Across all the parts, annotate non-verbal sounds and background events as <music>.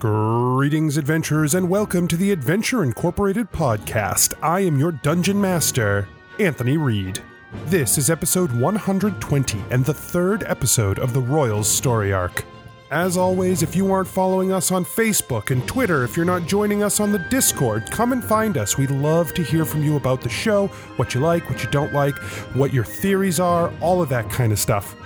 Greetings, adventurers, and welcome to the Adventure Incorporated podcast. I am your dungeon master, Anthony Reed. This is episode 120 and the third episode of the Royals story arc. As always, if you aren't following us on Facebook and Twitter, if you're not joining us on the Discord, come and find us. We'd love to hear from you about the show, what you like, what you don't like, what your theories are, all of that kind of stuff.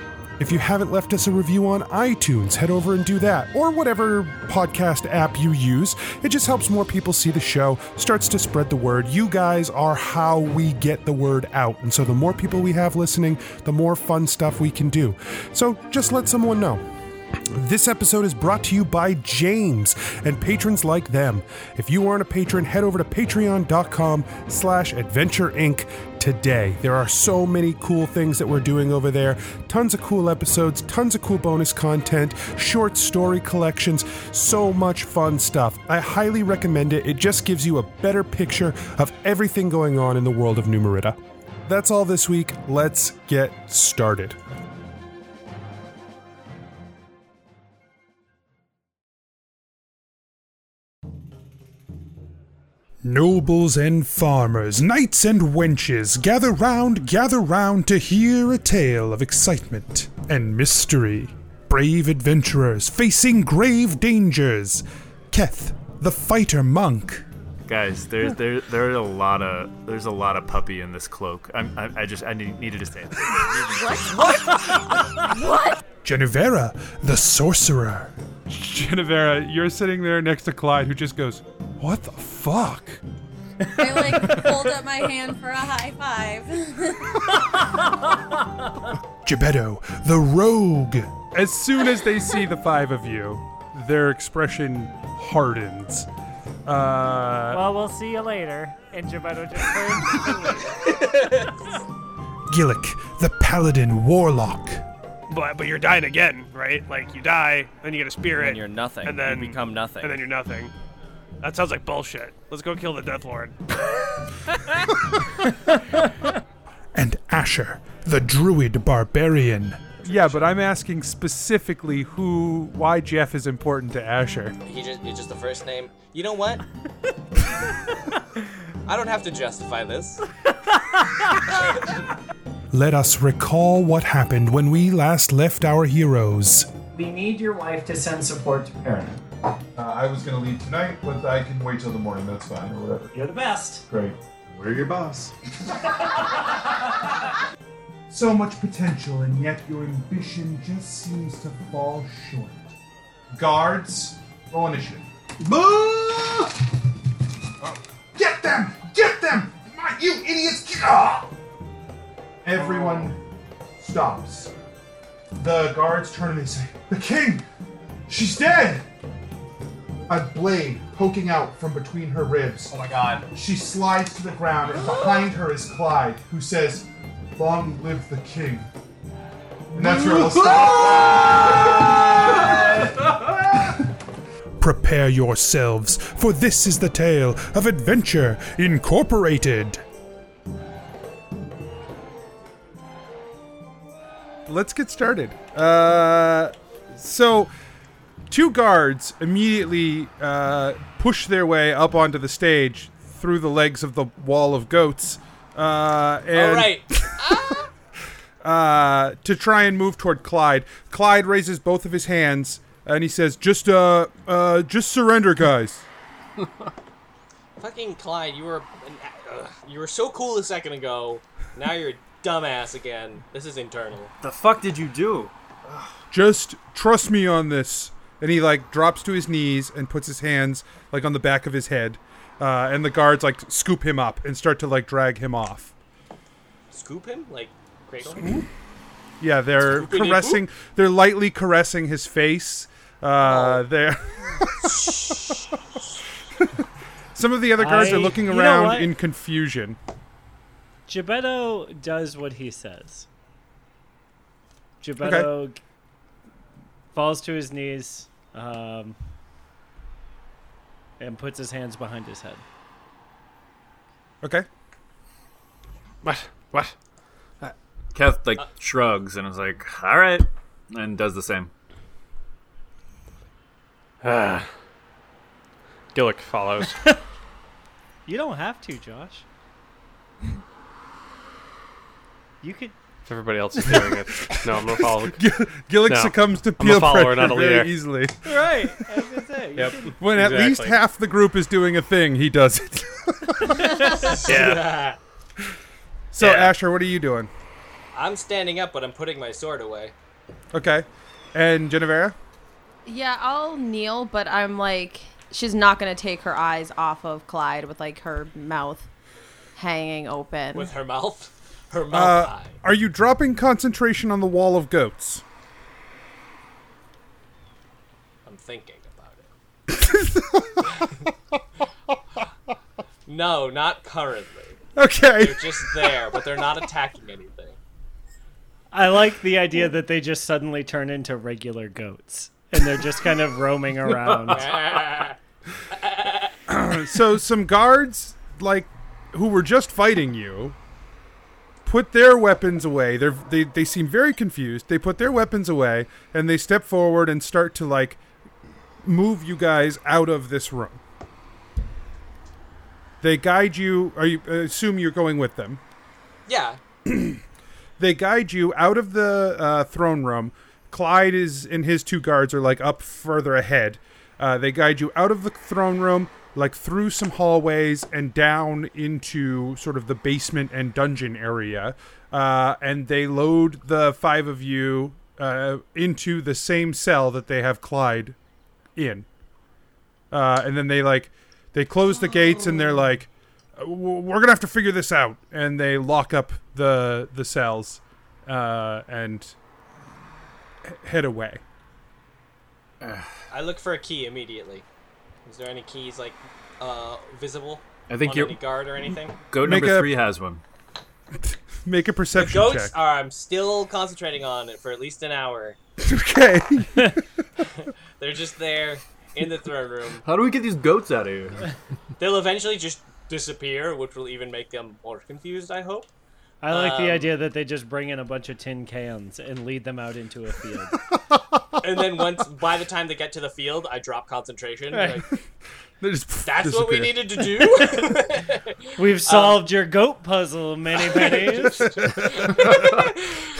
If you haven't left us a review on iTunes, head over and do that, or whatever podcast app you use. It just helps more people see the show, starts to spread the word. You guys are how we get the word out, and so the more people we have listening, the more fun stuff we can do. So just let someone know. This episode is brought to you by James and patrons like them. If you aren't a patron, head over to patreon.com slash adventure inc today. There are so many cool things that we're doing over there. Tons of cool episodes, tons of cool bonus content, short story collections, so much fun stuff. I highly recommend it. It just gives you a better picture of everything going on in the world of Numerita. That's all this week. Let's get started. Nobles and farmers, knights and wenches, gather round, gather round to hear a tale of excitement and mystery. Brave adventurers facing grave dangers. Keth, the fighter monk. Guys, there's there there's a lot of there's a lot of puppy in this cloak. I'm, I, I just I need, needed to say <laughs> What what? Genevera, the sorcerer. Genevera, you're sitting there next to Clyde, who just goes, "What the fuck?" I like hold up my hand for a high five. <laughs> Gebetto, the rogue. As soon as they see the five of you, their expression hardens. Uh, Well, we'll see you later. And Gebetto just turns. <laughs> Gillick, the paladin warlock. But but you're dying again, right? Like you die, then you get a spirit, And you're nothing. and then you become nothing. and then you're nothing. That sounds like bullshit. Let's go kill the Death Lord. <laughs> And Asher, the druid barbarian. yeah, but I'm asking specifically who, why Jeff is important to Asher. He just it's just the first name. You know what? <laughs> I don't have to justify this. <laughs> Let us recall what happened when we last left our heroes. We need your wife to send support to Perrin. Uh, I was gonna leave tonight, but I can wait till the morning. That's fine, or whatever. You're the best. Great. We're your boss. <laughs> so much potential, and yet your ambition just seems to fall short. Guards, roll initiative. Oh, Get them! Get them! Not you idiots! Ah! Everyone stops. The guards turn and they say, The king! She's dead! A blade poking out from between her ribs. Oh my god. She slides to the ground, and behind her is Clyde, who says, Long live the king. And that's where we'll stop. <laughs> Prepare yourselves, for this is the tale of Adventure Incorporated. Let's get started. Uh, so, two guards immediately uh, push their way up onto the stage through the legs of the wall of goats. Uh, and, All right. <laughs> uh, to try and move toward Clyde. Clyde raises both of his hands and he says, "Just, uh, uh, just surrender, guys." <laughs> Fucking Clyde, you were an, uh, you were so cool a second ago. Now you're a dumbass again. This is internal. the fuck did you do? Just trust me on this. And he like drops to his knees and puts his hands like on the back of his head. Uh, and the guards like scoop him up and start to like drag him off. Scoop him like cradle. him? Yeah, they're Scooping caressing. They're lightly caressing his face. Uh, Oh. They're. <laughs> <laughs> Some of the other guards I- are looking you know around in confusion. Gebetto does what he says. Gebetto g- falls to his knees um, and puts his hands behind his head. Okay. What? What? Keth like shrugs and is like, "All right," and does the same. Ah, <sighs> Gillick follows. <laughs> You don't have to, Josh. <laughs> You could. If everybody else is doing it. No, I'm gonna follow. <laughs> Gillick No. succumbs to I'm a peer follower, pressure not a very easily. <laughs> Right. I was gonna say. you Yep. could- When at least half the group is doing a thing, he does it. <laughs> Yeah. So, Yeah. Asher, what are you doing? I'm standing up, but I'm putting my sword away. Okay. And Genevera? Yeah, I'll kneel, but I'm like, she's not gonna take her eyes off of Clyde with like her mouth hanging open. With her mouth. Her mouth Uh, high. are you dropping concentration on the wall of goats? I'm thinking about it. <laughs> no, not currently. Okay. They're just there, but they're not attacking anything. I like the idea that they just suddenly turn into regular goats and they're just kind of roaming <laughs> around. so some guards like who were just fighting you put their weapons away They're, they they seem very confused they put their weapons away and they step forward and start to like move you guys out of this room they guide you are you I assume you're going with them yeah. <clears throat> they guide you out of the uh, throne room. Clyde is and his two guards are like up further ahead. Uh, they guide you out of the throne room, like through some hallways and down into sort of the basement and dungeon area. Uh, and they load the five of you uh, into the same cell that they have Clyde in. Uh, and then they like they close the gates and they're like we're gonna have to figure this out and they lock up the the cells uh, and head away <sighs> I look for a key immediately. Is there any keys like uh visible? I think on you're- any guard or anything. Goat Make number a- three has one. <laughs> make a perception The perception goats check are. I'm still concentrating on it for at least an hour. <laughs> okay <laughs> They're just there in the throne room. How do we get these goats out of here? They'll eventually just disappear, which will even make them more confused. I hope. I like the Um, idea that they just bring in a bunch of tin cans and lead them out into a field. And then once, by the time they get to the field, I drop concentration. Right. Like, <laughs> They just That's what we needed to do. <laughs> We've solved your goat puzzle, many <laughs> pennies.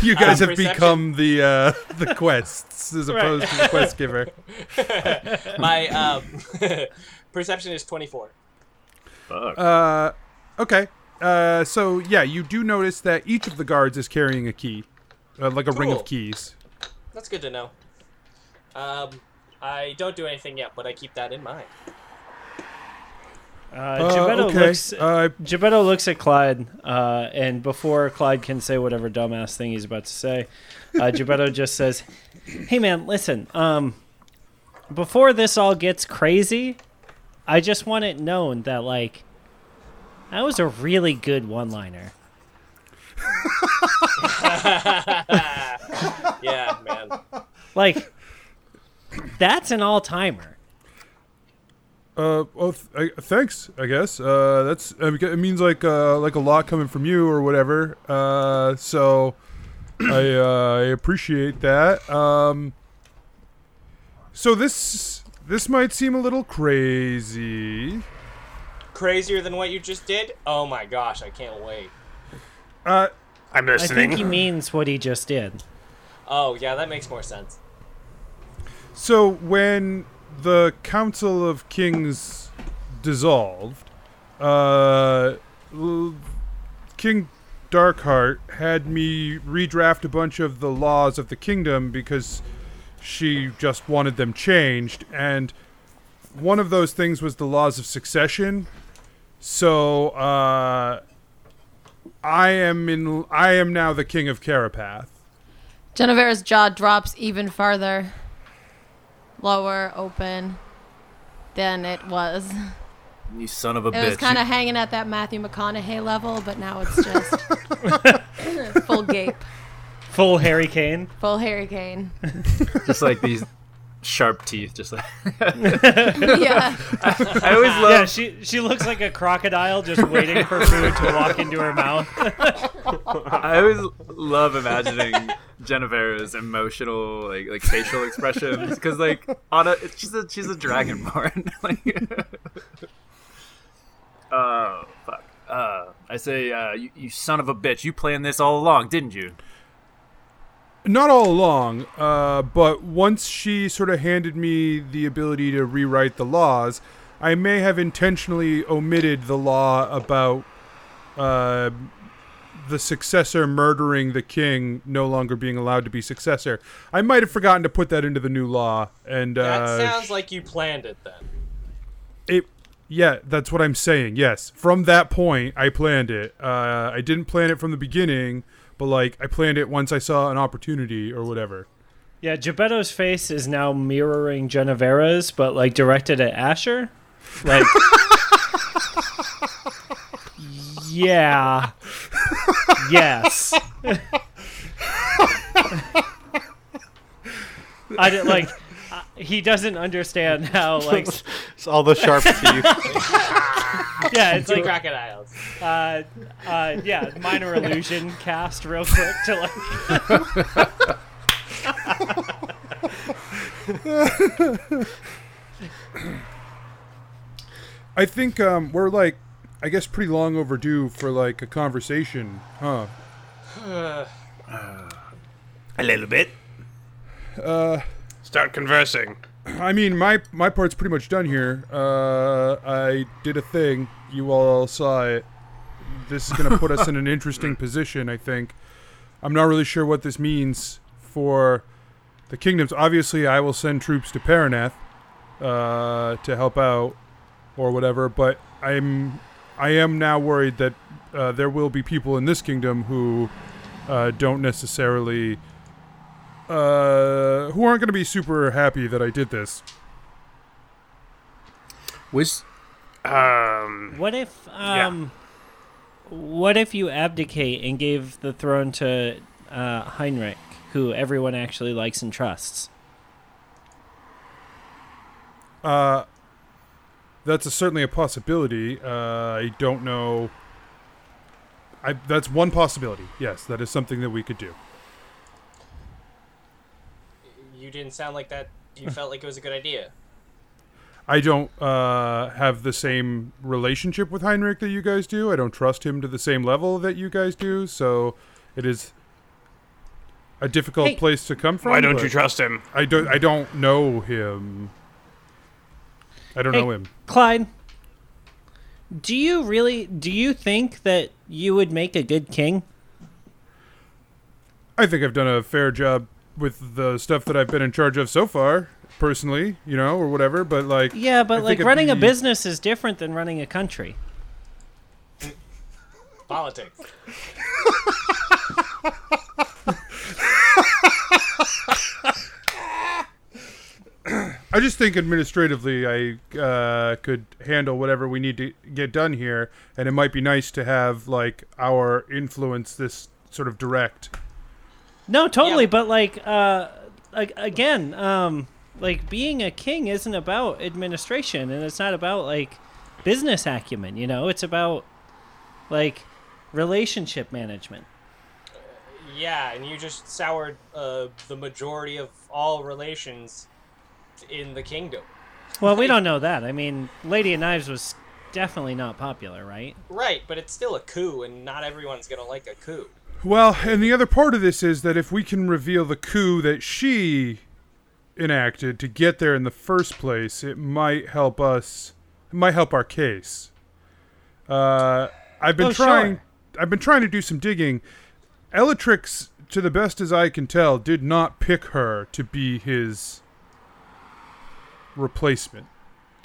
you guys Um, have perception- become the uh, the quests as opposed to the quest giver My um, perception is 24. Fuck. uh, okay uh, so yeah you do notice that each of the guards is carrying a key uh, like a ring of keys That's good to know. Um, I don't do anything yet, but I keep that in mind. Uh, Uh, Gebetto okay. looks. Uh, Gebetto looks at Clyde, uh, and before Clyde can say whatever dumbass thing he's about to say, uh, <laughs> Gebetto just says, "Hey man, listen. Um, before this all gets crazy, I just want it known that like that was a really good one-liner. <laughs> Yeah, man. Like that's an all-timer. Uh, well, th- I, thanks. I guess. Uh, that's. I mean, it means like uh, like a lot coming from you or whatever. Uh, so I uh, I appreciate that. Um, so this this might seem a little crazy. Crazier than what you just did? Oh my gosh, I can't wait. Uh, I'm listening. I think he means what he just did. Oh, yeah, that makes more sense. So when the Council of Kings dissolved, uh, King Darkheart had me redraft a bunch of the laws of the kingdom because she just wanted them changed, and one of those things was the laws of succession. So uh, I am in. I am now the king of Carapath. Genevera's jaw drops even farther. Lower, open than it was. <laughs> You son of a It bitch. was kind You- of hanging at that Matthew McConaughey level, but now it's just <laughs> full gape, Full Harry Kane. full Harry Kane. just like these sharp teeth, just like. <laughs> yeah. I always love. Yeah, she she looks like a crocodile just waiting for food to walk into her mouth. <laughs> I always love imagining Genevera's emotional, like like facial expressions, because like on a she's a she's a dragonborn. <laughs> like, oh fuck. Uh, I say, uh, you, you son of a bitch! You planned this all along, didn't you? Not all along, uh, but once she sort of handed me the ability to rewrite the laws, I may have intentionally omitted the law about uh, the successor murdering the king no longer being allowed to be successor. I might have forgotten to put that into the new law, and That uh, sounds like you planned it then. it. Yeah, that's what I'm saying. Yes, from that point, I planned it. Uh, I didn't plan it from the beginning, but like I planned it once I saw an opportunity or whatever. Yeah, Gebetto's face is now mirroring Genevera's, but like directed at Asher. Like, <laughs> yeah, yes. I didn't like. He doesn't understand how like <laughs> It's all the sharp teeth. <laughs> yeah <laughs> it's Two like crocodiles. uh uh yeah minor illusion cast real quick to like <laughs> I think um, we're like, I guess, pretty long overdue for like a conversation, huh? <sighs> A little bit. Uh, Start conversing. I mean, my my part's pretty much done here. Uh, I did a thing. You all saw it. This is going to put us in an <laughs> interesting position. I think. I'm not really sure what this means for the kingdoms. Obviously, I will send troops to Paraneth uh, to help out or whatever. But I'm I am now worried that uh, there will be people in this kingdom who uh, don't necessarily uh, who aren't going to be super happy that I did this. Was Um. What if um what if you abdicate and gave the throne to uh, Heinrich, who everyone actually likes and trusts? Uh, that's a, certainly a possibility. Uh, I don't know. I that's one possibility. Yes, that is something that we could do. You didn't sound like that. You felt like it was a good idea. I don't uh, have the same relationship with Heinrich that you guys do. I don't trust him to the same level that you guys do. So it is a difficult Hey. place to come from. Why don't you trust him? I don't. I don't know him. I don't Hey. know him. Clyde, do you really do you think that you would make a good king? I think I've done a fair job with the stuff that I've been in charge of so far, personally, you know, or whatever. But like, Yeah, but think like it'd running a business is different than running a country. Politics. I just think administratively, I uh, could handle whatever we need to get done here, and it might be nice to have like our influence this sort of direct. No, totally, Yeah. but like uh again, um like being a king isn't about administration and it's not about like business acumen, you know? It's about like relationship management. Yeah, and you just soured uh, the majority of all relations in the kingdom. Well, we don't know that. I mean, Lady of Knives was definitely not popular, right? Right, but it's still a coup, and not everyone's gonna like a coup. Well, and the other part of this is that if we can reveal the coup that she enacted to get there in the first place, it might help us. It might help our case. Uh, I've been Oh, sure. trying. I've been trying to do some digging. Elatrix, to the best as I can tell, did not pick her to be his replacement.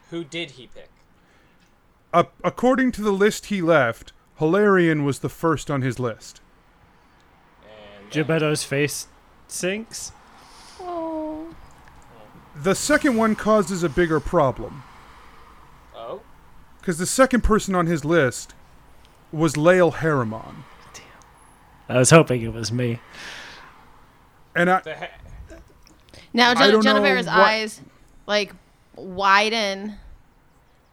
Who did he pick? Uh, according to the list he left, Hilarion was the first on his list. And Gebetto's face sinks. Oh. The second one causes a bigger problem. oh, Because the second person on his list was Lael Harriman. Damn. I was hoping it was me. And I, the he- Now I Gen- don't what- eyes like widen.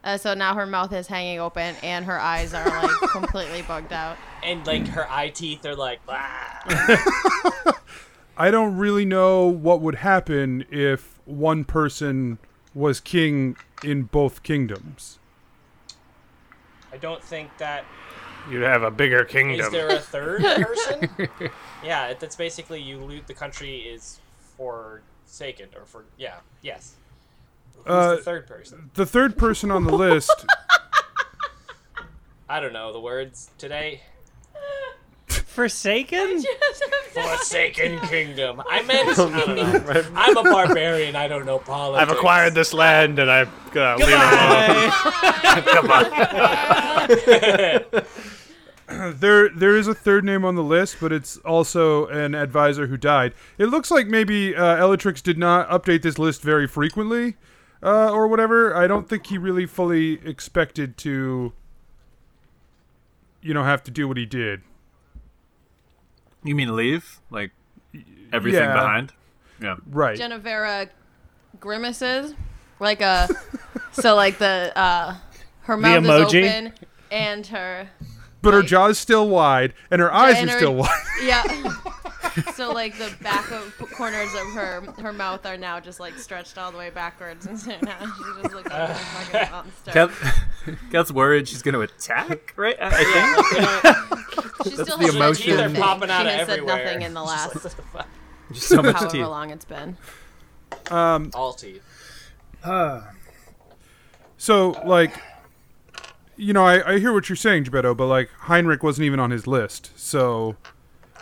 Uh, so now her mouth is hanging open and her eyes are like completely bugged out. And like her eye teeth are like. <laughs> I don't really know what would happen if one person was king in both kingdoms. I don't think that You'd have a bigger kingdom. is kingdom. there a third <laughs> person. yeah, that's basically you loot the country is forsaken or for yeah yes. Who's Uh, the third person? The third person on the list, <laughs> I don't know the words today. Forsaken? Forsaken kingdom. I meant <laughs> I don't know. <laughs> I'm a barbarian. I don't know politics. I've acquired this land and I'm gonna leave it alone. <laughs> Come on. there there is a third name on the list, but it's also an advisor who died. It looks like maybe uh, Elatrix did not update this list very frequently, uh, or whatever. I don't think he really fully expected to, you know, have to do what he did. You mean leave? Like everything Yeah. behind? Yeah. Right. Genevera grimaces like a so like the uh her mouth emoji? is open and her but her like- jaw's still wide, and her eyes and are her- still wide. <laughs> Yeah. <laughs> so like the back of corners of her her mouth are now just like stretched all the way backwards, <laughs> and so now she just looks like a uh, fucking monster. Kat, Kat's worried she's going to attack, right? I think. she that's still the has emotion. Teeth They're popping out she of has said nothing in the last Just so much however teeth. long it's been. Um, all teeth. Uh, so, like, you know, I, I hear what you're saying, Gebetto, but like Heinrich wasn't even on his list. So,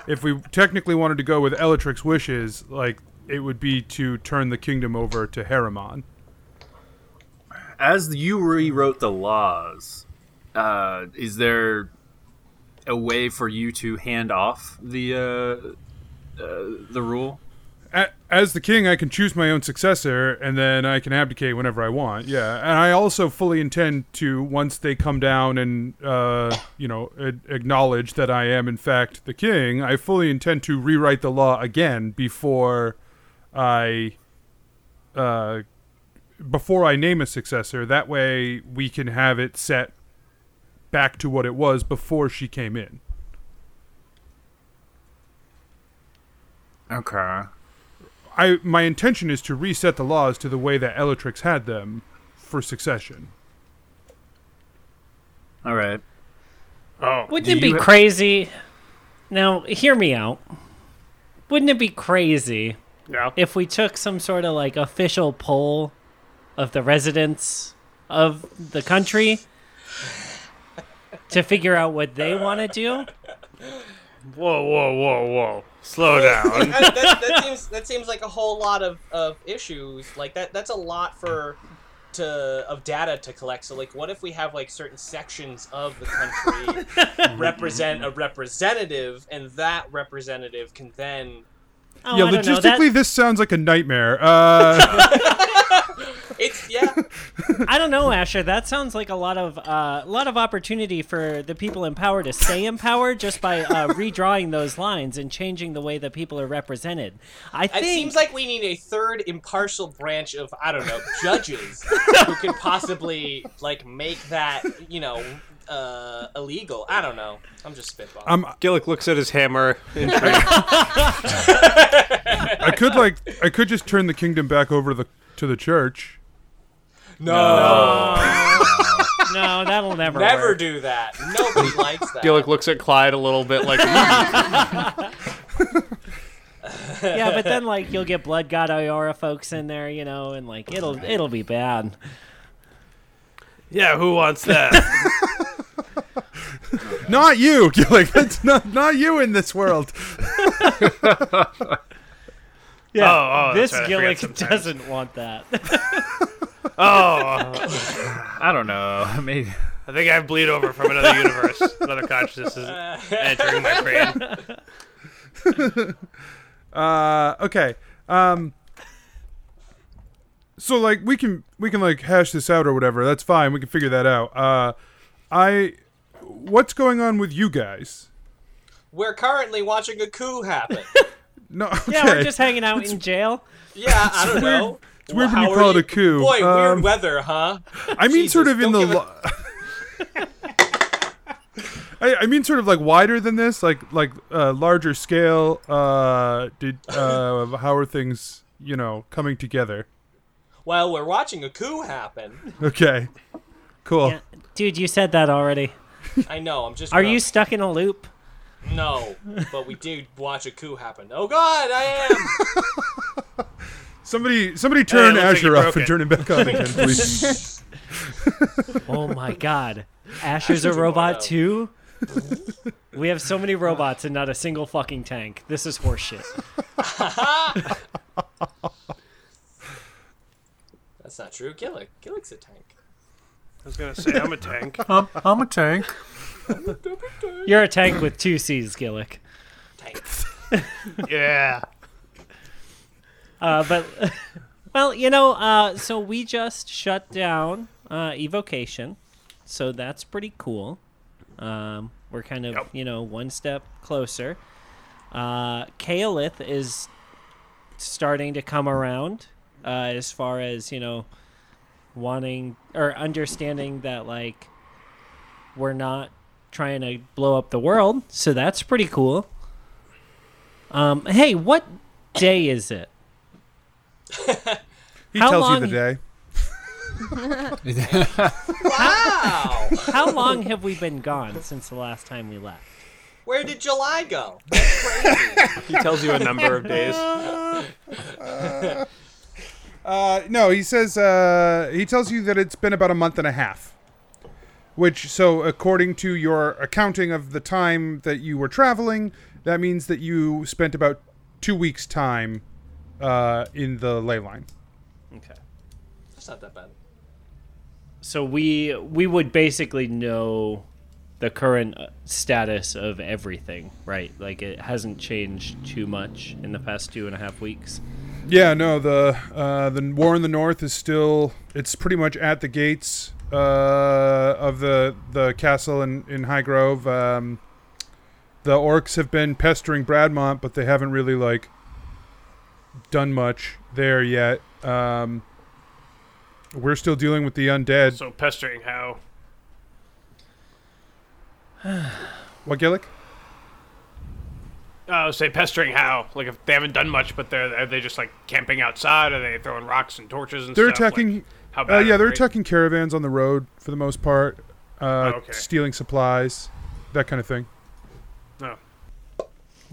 if we technically wanted to go with Elatrix wishes, like, it would be to turn the kingdom over to Harriman. As you rewrote the laws, uh, is there a way for you to hand off the uh, uh, the rule? As the king, I can choose my own successor, and then I can abdicate whenever I want. Yeah, and I also fully intend to once they come down and uh, you know acknowledge that I am in fact the king. I fully intend to rewrite the law again before I uh, before I name a successor. That way, we can have it set back to what it was before she came in. Okay. I my intention is to reset the laws to the way that Elatrix had them for succession. All right. Oh, Wouldn't it be ha- crazy? Now, hear me out. Wouldn't it be crazy yeah. if we took some sort of like official poll of the residents of the country to figure out what they want to do? Whoa, whoa, whoa, whoa. Slow <laughs> down. that, that, that seems that seems like a whole lot of, of issues. Like that that's a lot for to of data to collect. So like what if we have like certain sections of the country <laughs> represent a representative and that representative can then Oh, yeah, I know. logistically, That, this sounds like a nightmare. Uh, <laughs> it's yeah. <laughs> I don't know, Asher. That sounds like a lot of uh, a lot of opportunity for the people in power to stay in power just by uh, <laughs> redrawing those lines and changing the way that people are represented. I think It seems like we need a third impartial branch of I don't know judges <laughs> who could possibly like make that you know uh, illegal. I don't know. I'm just spitballing. I'm, Gillick looks at his hammer. Intrigued. I could like I could just turn the kingdom back over to the to the church. No, no, that'll never never work. do that. Nobody likes that. Gillick looks at Clyde a little bit like, hmm. <laughs> yeah, but then like you'll get Blood God Iora folks in there, you know, and like it'll it'll be bad. yeah, who wants that? <laughs> Not you, <laughs> Gillick. That's not not you in this world. Yeah, Oh, oh, this that's right, I forget Gillick sometimes. doesn't want that. Oh, <laughs> I don't know. <laughs> Maybe. I think I have bleed over from another universe. Another consciousness is entering my brain. <laughs> Uh, okay. Um. So like we can we can like hash this out or whatever. That's fine. We can figure that out. Uh, I. What's going on with you guys? We're currently watching a coup happen. No, okay. Yeah, we're just hanging out in jail. Yeah, I don't weird- know. it's weird when you are call it a coup. Boy, Um, weird weather, huh? I mean, sort of in the. Lo- I, I mean, sort of like wider than this, like like uh, larger scale. Uh, did uh, how are things, you know, coming together? Well, we're watching a coup happen. Okay, cool. Yeah. Dude, you said that already. I know. I'm just. Are gonna- you stuck in a loop? No, but we did watch a coup happen. Oh God, I am. <laughs> Somebody, somebody turn it looks like Asher off and turn him back on again, <laughs> please. Oh my god. Asher's a Asher's a robot robot. too? We have so many robots and not a single fucking tank. This is horseshit. <laughs> That's not true. Gillick, Gillick's a tank. I was gonna say I'm a tank. <laughs> I'm, I'm a tank. You're a tank with two C's, Gillick. Tank. Yeah. Uh, but, <laughs> well, you know, uh, so we just shut down uh, Evocation, so that's pretty cool. Um, we're kind of, Yep. you know, one step closer. Uh, Kaelith is starting to come around uh, as far as, you know, wanting or understanding that, like, we're not trying to blow up the world, so that's pretty cool. Um, hey, what day is it? He How tells long- you the day. Wow. How long have we been gone since the last time we left? Where did July go? That's crazy. He tells you a number of days. <laughs> Uh, no, he says uh, he tells you that it's been about a month and a half. Which, so according to your accounting of the time that you were traveling, that means that you spent about two weeks' time uh, in the ley line. Okay. That's not that bad. So we we would basically know the current uh, status of everything, right? Like it hasn't changed too much in the past two and a half weeks. Yeah, no, the uh, the war in the north is still it's pretty much at the gates uh, of the the castle in in High Grove. Um, the orcs have been pestering Bradmont, but they haven't really like done much there yet. Um, we're still dealing with the undead. So pestering how? <sighs> What Gillick? Uh, say pestering how? Like if they haven't done much, but they're are they just like camping outside? Are they throwing rocks and torches and They're stuff? Like, attacking. how uh, bad? yeah, they're they? attacking caravans on the road for the most part. Uh, Oh, okay. Stealing supplies, that kind of thing.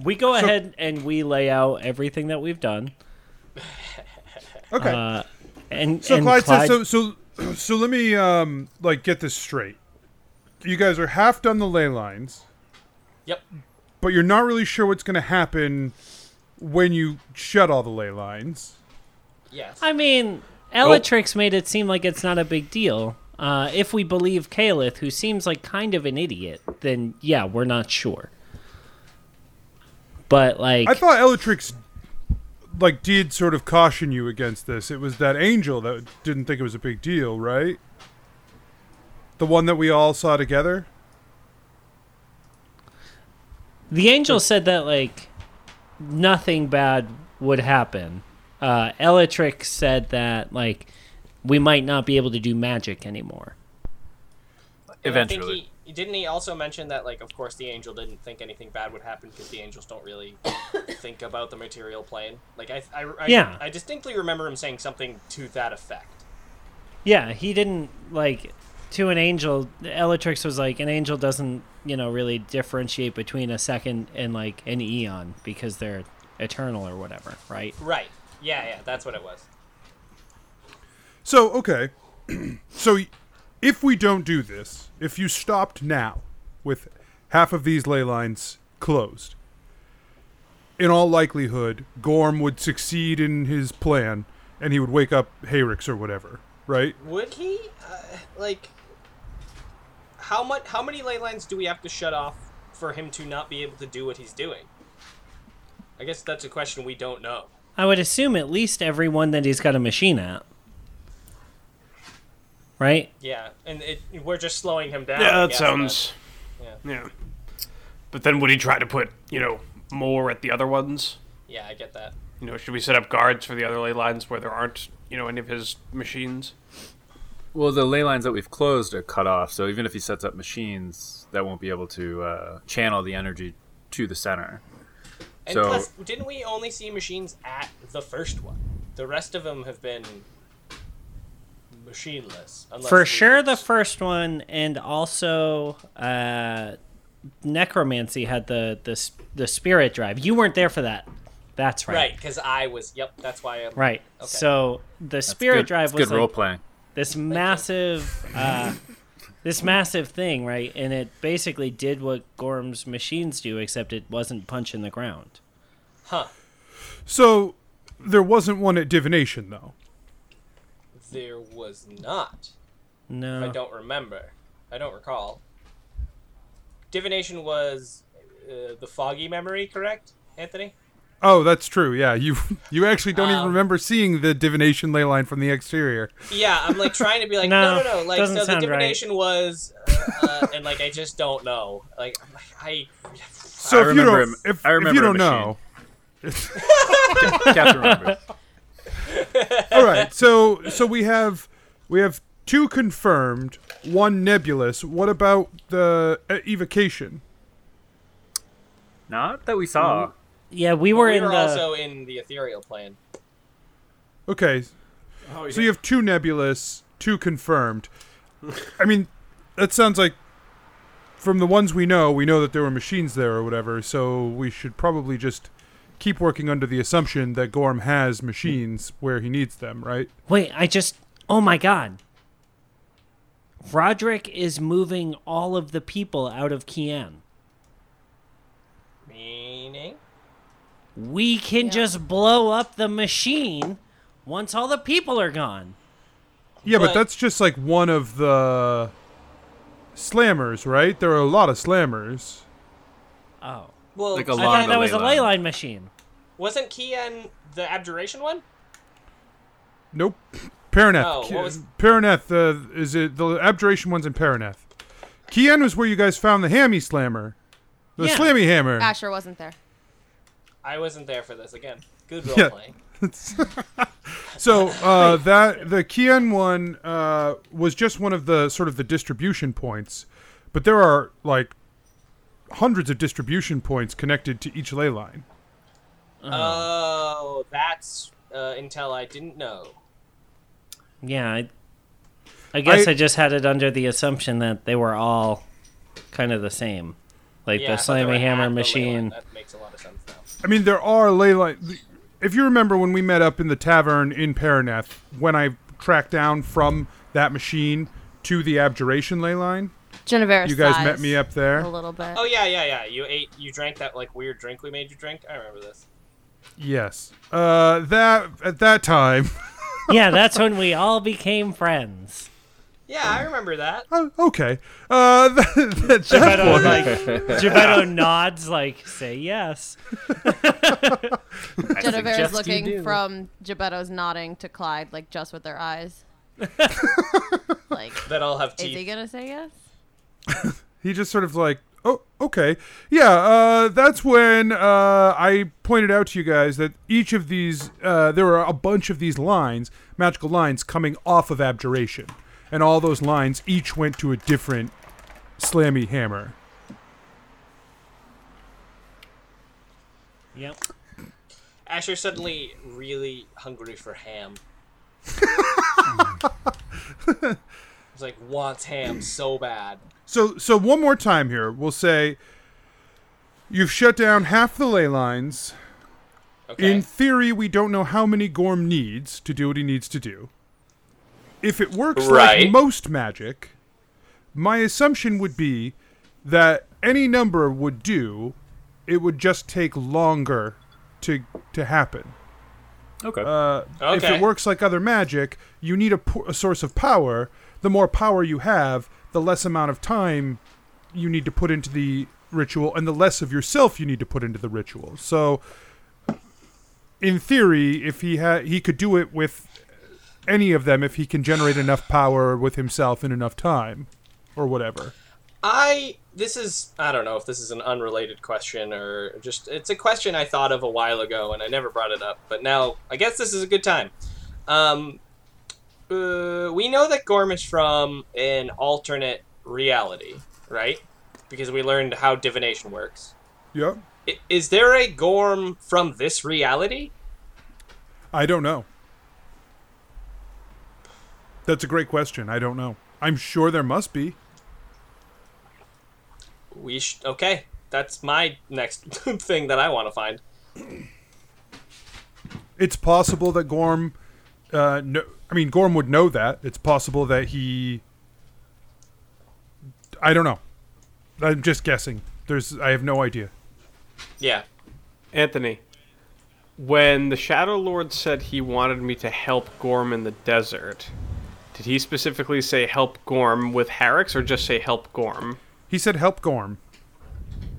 No. We go So- ahead and we lay out everything that we've done. <laughs> Okay. Uh, and So and Clyde, Clyde, says, so so <clears throat> so let me um like get this straight. You guys are half done the ley lines, Yep. but you're not really sure what's going to happen when you shut all the ley lines. Yes. I mean, Elatrix made it seem like it's not a big deal. Uh, if we believe Kaelith, who seems like kind of an idiot, then yeah, we're not sure. But like, I thought Elatrix like did sort of caution you against this. It was that angel that didn't think it was a big deal, right? The one that we all saw together. The angel said that like nothing bad would happen. Uh, Elatrix said that like we might not be able to do magic anymore. And I think Eventually. He, didn't he also mention that, like, of course, the angel didn't think anything bad would happen because the angels don't really <coughs> think about the material plane. Like, I, I, I, Yeah. I distinctly remember him saying something to that effect. Yeah, he didn't like to an angel. Elatrix was like an angel doesn't you know really differentiate between a second and like an eon because they're eternal or whatever, right? Right. Yeah, yeah, that's what it was. So, okay. <clears throat> so, if we don't do this, if you stopped now with half of these ley lines closed, in all likelihood, Gorm would succeed in his plan and he would wake up Hayrix or whatever, right? Would he? Uh, like, how much? How many ley lines do we have to shut off for him to not be able to do what he's doing? I guess that's a question we don't know. I would assume at least every one that he's got a machine at, right? Yeah, and it, we're just slowing him down. Yeah, that guess, sounds. Yeah. Yeah. But then would he try to put you know more at the other ones? Yeah, I get that. You know, should we set up guards for the other ley lines where there aren't, you know, any of his machines? Well, the ley lines that we've closed are cut off, so even if he sets up machines, that won't be able to uh, channel the energy to the center. And So- plus, didn't we only see machines at the first one? The rest of them have been machineless. For we- sure, the first one, and also uh, necromancy had the the the spirit drive. You weren't there for that. That's right. Right, because I was. Yep, that's why I'm. Right. Okay. So the That's spirit good, drive that's was good role playing. this massive, uh, this massive thing, right? And it basically did what Gorm's machines do, except it wasn't punching the ground. Huh. So there wasn't one at divination though. There was not. No. I don't remember. I don't recall. Divination was uh, the foggy memory, correct, Anthony? Oh, that's true. Yeah, you <laughs> you actually don't even Um, remember seeing the divination ley line from the exterior. Yeah, I'm like trying to be like, <laughs> No, no, no, no. Like, doesn't so the sound right. divination was, uh, uh, and like I just don't know. Like, I'm like, I. So I if you don't, if, I if remember you don't know, <laughs> Captain remembers. <laughs> all right. So so we have we have two confirmed, one nebulous. What about the uh, evocation? Not that we saw. Yeah, we were we in were the. also in the ethereal plane. Okay, Oh, so you have two nebulous, two confirmed. I mean, that sounds like from the ones we know, we know that there were machines there or whatever. So we should probably just keep working under the assumption that Gorm has machines where he needs them, right? Wait, I just. Oh my god. Roderick is moving all of the people out of Kian. Meaning? We can Yeah. just blow up the machine once all the people are gone. Yeah, but, But- that's just like one of the slammers, right? There are a lot of slammers. Oh. Well, Like I a I Along thought the that was a ley ley line. line machine. wasn't Kian the abjuration one? Nope. Paraneth. Oh, Ki- what was- Paraneth uh, is it the abjuration one's in Paraneth. Kian was where you guys found the hammy slammer. The Yeah. slammy hammer. Asher wasn't there. I wasn't there for this again. Good role Yeah. playing. <laughs> So uh, <laughs> that the Kian one uh, was just one of the sort of the distribution points, but there are like hundreds of distribution points connected to each ley line. Oh, that's uh, intel I didn't know. Yeah, I, I guess I- I, just had it under the assumption that they were all kind of the same. Like yeah, the thought Slammy Hammer machine. That makes a lot of sense now. I mean, there are ley line. If you remember when we met up in the tavern in Paraneth, when I tracked down from that machine to the abjuration ley line, Genevieve. you guys met me up there. a little bit. Oh yeah, yeah, yeah. You ate, you drank that like weird drink we made you drink. I remember this. Yes. Uh, that at that time. <laughs> yeah, that's when we all became friends. Yeah, I remember that. Oh, okay. Uh, <laughs> that, that, that Geppetto, like, <laughs> Geppetto nods, like, say yes. Genevieve is looking from Gebetto's nodding to Clyde, like just with their eyes. like, That all have teeth. is he gonna say yes? <laughs> he just sort of like, oh, okay, yeah. Uh, that's when uh, I pointed out to you guys that each of these, uh, there were a bunch of these lines, magical lines, coming off of abjuration, and all those lines each went to a different slammy hammer. Yep. Asher suddenly really hungry for ham. <laughs> He's like wants ham so bad. So, so one more time here, we'll say you've shut down half the ley lines. Okay. In theory, we don't know how many Gorm needs to do what he needs to do. If it works Right. like most magic, my assumption would be that any number would do. It would just take longer to to happen. Okay. Uh, If it works like other magic, you need a, po- a source of power. The more power you have, the less amount of time you need to put into the ritual, and the less of yourself you need to put into the ritual. So, in theory, if he had, he could do it with any of them if he can generate enough power with himself in enough time, or whatever. I this is I don't know if this is an unrelated question or just it's a question I thought of a while ago and I never brought it up, but now I guess this is a good time. Um, uh, we know that Gorm is from an alternate reality, right? Because we learned how divination works. Yep. I- Is there a Gorm from this reality? I don't know. That's a great question. I don't know. I'm sure there must be. We sh- okay. That's my next <laughs> thing that I want to find. It's possible that Gorm. Uh, no, I mean, Gorm would know that. It's possible that he. I don't know. I'm just guessing. There's. I have no idea. Yeah. Anthony, when the Shadow Lord said he wanted me to help Gorm in the desert, did he specifically say help Gorm with Harrix or just say help Gorm? He said help Gorm.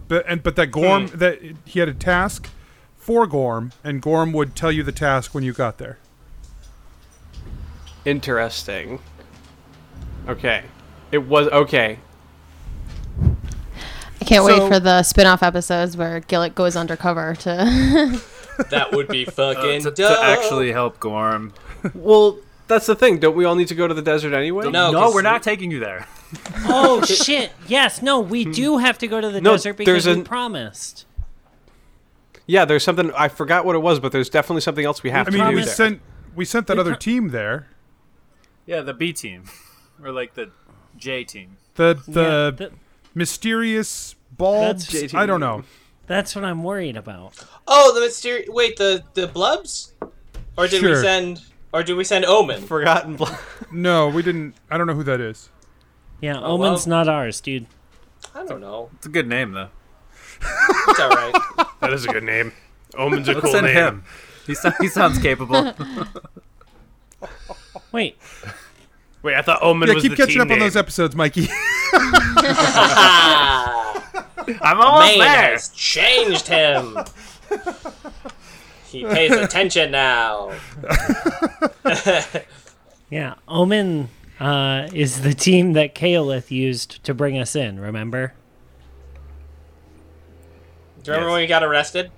But and but that Gorm hmm. that he had a task for Gorm, and Gorm would tell you the task when you got there. Interesting. Okay. It was okay. I can't wait for the spin-off episodes where Gillick goes undercover to. <laughs> That would be <laughs> uh, fucking to, dope. to actually help Gorm. Well, that's the thing. Don't we all need to go to the desert anyway? No, no we're not taking you there. <laughs> Oh shit! Yes, no, we hmm. do have to go to the No, desert because there's we promised. Yeah, there's something I forgot what it was, but there's definitely something else we have I to mean, do we there. sent we sent that We other pro- team there. Yeah, the B team, or like the J team. The Yeah, the mysterious bulbs. That's- I don't know. that's what I'm worried about. Oh, the mysterious. Wait, the the blubs, or did we Sure. send? Or did we send Omen? Forgotten. Bl- <laughs> No, we didn't. I don't know who that is. Yeah, Oh, Omen's well. not ours, dude. I don't know. It's a good name though. It's all right. <laughs> That is a good name. Omen's a Let's cool send name. him. He, so- he sounds capable. <laughs> Wait, <laughs> Wait, I thought Omen was the one. Yeah, was keep the catching team up on those episodes, Mikey. <laughs> I'm almost Maine there. has changed him. he pays attention now. <laughs> yeah, Omen uh, is the team that Kaelith used to bring us in. Remember? Do you remember when we got arrested?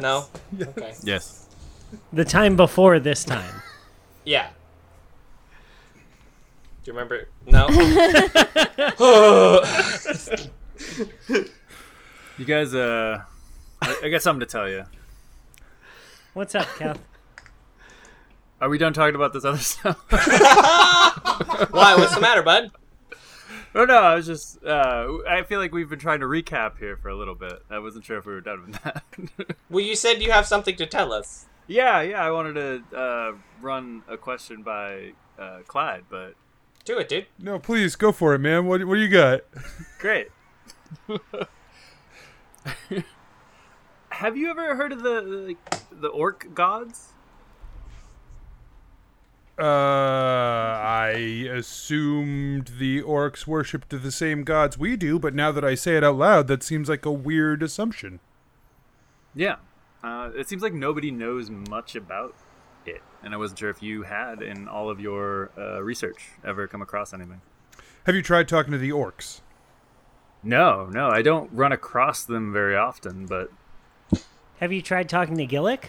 No. Okay. Yes. The time before this time. Yeah. Do you remember? No. <laughs> You guys, uh, I, I got something to tell you. What's up, Kath? Are we done talking about this other stuff? <laughs> Why? What's the matter, bud? oh no, I was just. Uh, I feel like we've been trying to recap here for a little bit. I wasn't sure if we were done with that. <laughs> Well, you said you have something to tell us. yeah, yeah. I wanted to uh, run a question by uh, Clyde, but Do it, dude. no, please go for it, man. What what do you got? great. <laughs> Have you ever heard of the like, the orc gods? Uh, I assumed the orcs worshipped the same gods we do, but now that I say it out loud, that seems like a weird assumption. Yeah. Uh, it seems like nobody knows much about and I wasn't sure if you had in all of your uh, research ever come across anything. Have you tried talking to the orcs? No, no, I don't run across them very often, but Have you tried talking to Gillick?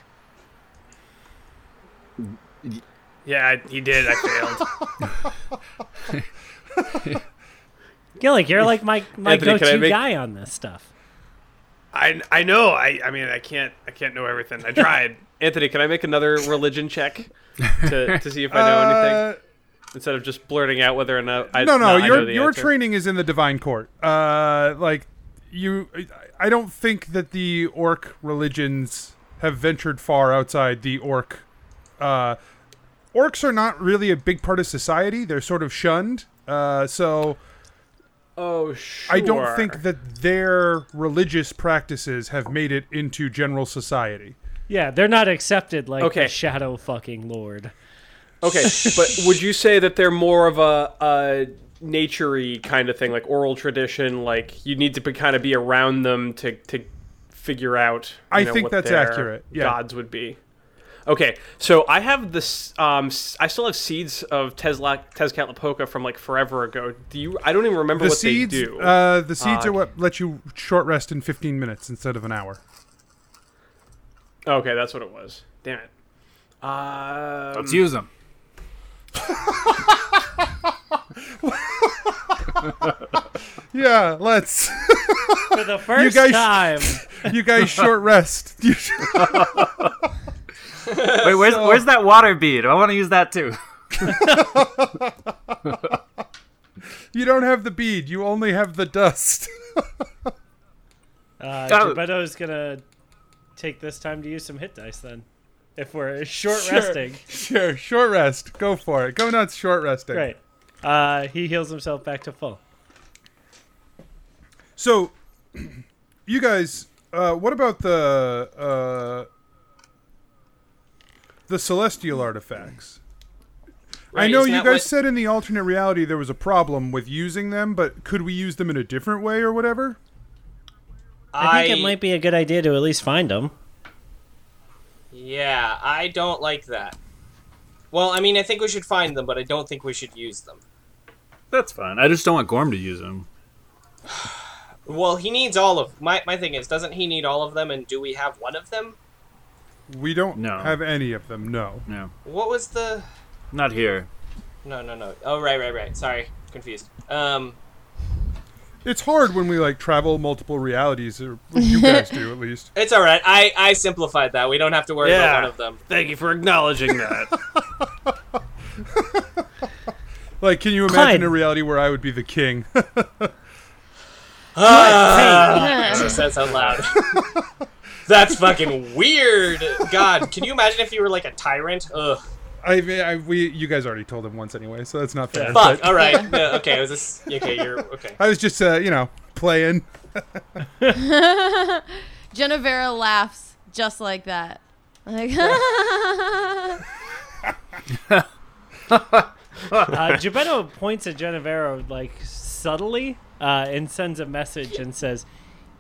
Yeah, I- he did. I failed. <laughs> Gillick, you're like my, my Anthony, go-to make- guy on this stuff. I I know. I I mean, I can't I can't know everything. I tried. Anthony, can I make another religion check to, <laughs> to see if I know anything Uh, instead of just blurting out whether or not I no, no, your your answer? training is in the divine court. Uh, like you, I don't think that the orc religions have ventured far outside the orc. Uh, orcs are not really a big part of society. They're sort of shunned. Uh, so Oh, sure. I don't think that their religious practices have made it into general society. Yeah, they're not accepted like Okay. the Shadow fucking Lord. Okay, but would you say that they're more of a, a naturey kind of thing, like oral tradition? Like you need to be, kind of be around them to to figure out. you I know, think what that's their accurate, yeah. Gods would be. Okay, so I have this. Um, s- I still have seeds of Tesla Tezcatlipoca from like forever ago. Do you? I don't even remember The what seeds, they do. uh, the seeds Uh, are what let you short rest in 15 minutes instead of an hour. Okay, that's what it was. Damn it. Um, Let's use them. <laughs> Yeah, let's. For the <laughs> first guys- time. <laughs> you guys short rest. Wait, where's where's that water bead? I want to use that too. you don't have the bead. You only have the dust. Uh, Oh. Geppetto's gonna take this time to use some hit dice then. If we're short Sure. resting. <laughs> sure, short rest. Go for it. Go nuts. Short resting. Right. Uh, he heals himself back to full. So, <clears throat> you guys, uh, what about the uh, the celestial artifacts? I know you guys what- said in the alternate reality there was a problem with using them, but could we use them in a different way or whatever? I think it might be a good idea to at least find them. Yeah, I don't like that. Well, I mean, I think we should find them, but I don't think we should use them. That's fine. I just don't want Gorm to use them. <sighs> Well, he needs all of my my thing is, doesn't he need all of them? And do we have one of them? We don't No. have any of them. No. No, What was the? not here. No, no, no. Oh, right, right, right. Sorry, confused. Um, It's hard when we like travel multiple realities, or you guys do at least. <laughs> it's all right. I I simplified that. We don't have to worry Yeah. about one of them. Thank you for acknowledging that. <laughs> Like, can you imagine Clyde. a reality where I would be the king? <laughs> I ah, just said that out loud. That's fucking weird. God, can you imagine if you were like a tyrant? Ugh. I, I, we, you guys already told him once anyway, so that's not fair. Fuck. but All right. Yeah, okay. Was this okay? You're okay. <laughs> I was just, uh, you know, playing. <laughs> Genevera laughs just like that. Like, <laughs> Uh, Geppetto points at Genevera like subtly uh, and sends a message and says,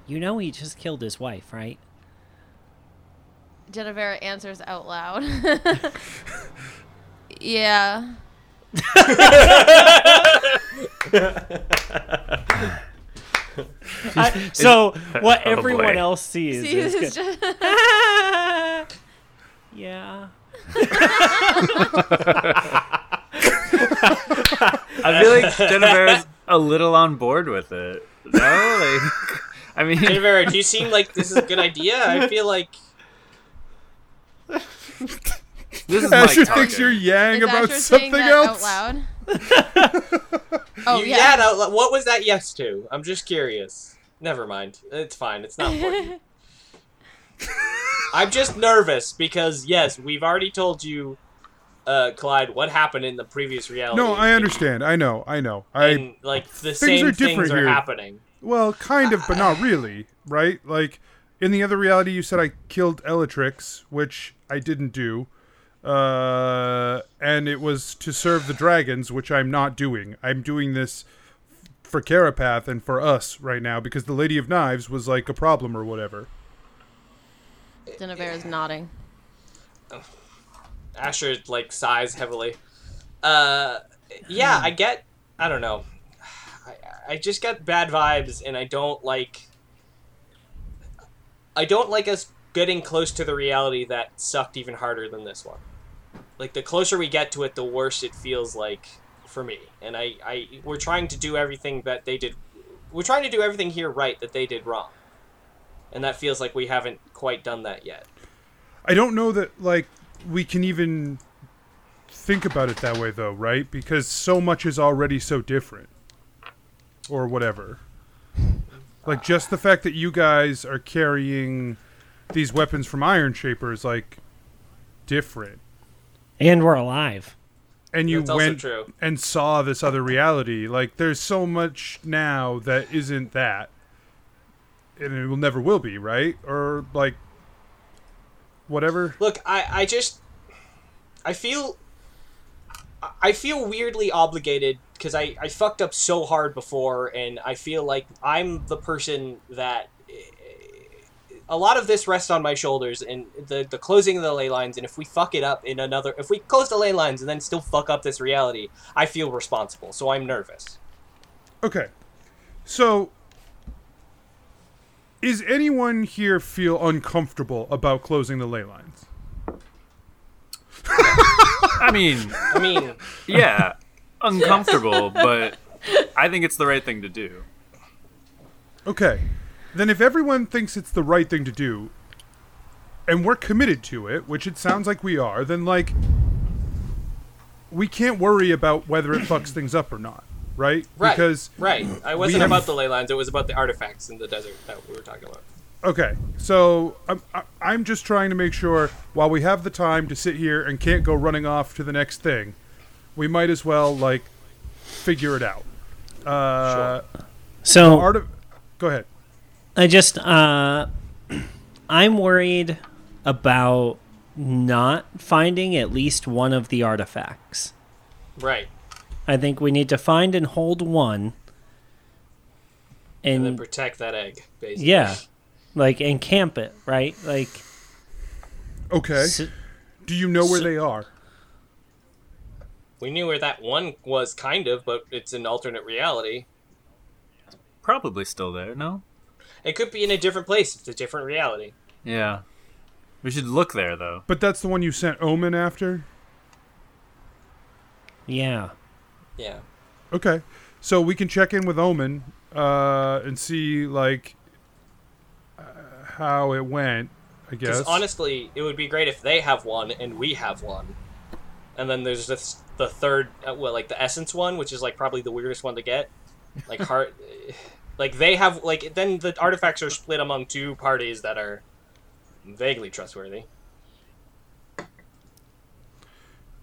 "You know he just killed his wife, right?" Genevera answers out loud. <laughs> yeah. I- <laughs> so <laughs> what Oh, everyone boy. else sees See, is just- yeah. I feel like Genevera's a little on board with it. No, like, I mean, Genevera, do you seem like this is a good idea? I feel like <laughs> this is my Asher target. thinks you're yang Is about Asher something that else. out loud? <laughs> oh you yeah. yeah. out loud. What was that yes to? I'm just curious. Never mind. It's fine. It's not important. <laughs> I'm just nervous because yes, we've already told you, uh, Clyde, what happened in the previous reality. No, I understand. I know. I know. I And like the Things same are things different are here. happening. well, kind of, but not really, right? Like in the other reality, you said I killed Elatrix, which I didn't do, uh, and it was to serve the dragons, which I'm not doing. I'm doing this for Carapath and for us right now because the Lady of Knives was like a problem or whatever. Genevera's nodding. Asher like sighs heavily. Uh, yeah, I get. I don't know. I, I just got bad vibes, and I don't like. I don't like us getting close to the reality that sucked even harder than this one. Like the closer we get to it, the worse it feels like for me. And I, I, we're trying to do everything that they did. We're trying to do everything here right that they did wrong. And that feels like we haven't quite done that yet. I don't know that like we can even think about it that way though, right? Because so much is already so different. Or whatever. Like just the fact that you guys are carrying these weapons from Iron Shaper is like different. And we're alive. And you That's went true. and saw this other reality. Like there's so much now that isn't that. And it will never will be, right? Or like whatever. Look, I, I just I feel I feel weirdly obligated because I, I fucked up so hard before and I feel like I'm the person that eh, a lot of this rests on my shoulders and the the closing of the ley lines. And if we fuck it up in another, if we close the ley lines and then still fuck up this reality, I feel responsible. So I'm nervous. Okay. So is anyone here feel uncomfortable about closing the ley lines? I mean, I mean, yeah, uncomfortable, <laughs> but I think it's the right thing to do. Okay. Then if everyone thinks it's the right thing to do and we're committed to it, which it sounds like we are, then like we can't worry about whether it fucks things up or not, right? right, Because right. I wasn't have- about the ley lines. It was about the artifacts in the desert that we were talking about. Okay, so I'm I- I'm just trying to make sure while we have the time to sit here and can't go running off to the next thing, we might as well like figure it out. Uh, So art of, go ahead. I just uh I'm worried about not finding at least one of the artifacts. Right. I think we need to find and hold one. And And, then protect that egg, basically. yeah, like and camp it, right? Like Okay. s- Do you know where so- they are? We knew where that one was, kind of, but it's an alternate reality. Probably still there, no? It could be in a different place. It's a different reality. Yeah. We should look there, though. But that's the one you sent Omen after. yeah. Yeah. Okay, so we can check in with Omen uh, and see like uh, how it went. I guess. honestly, it would be great if they have one and we have one. And then there's this, the third, uh, what, like the essence one, which is like probably the weirdest one to get. Like <laughs> heart, like they have like then the artifacts are split among two parties that are vaguely trustworthy.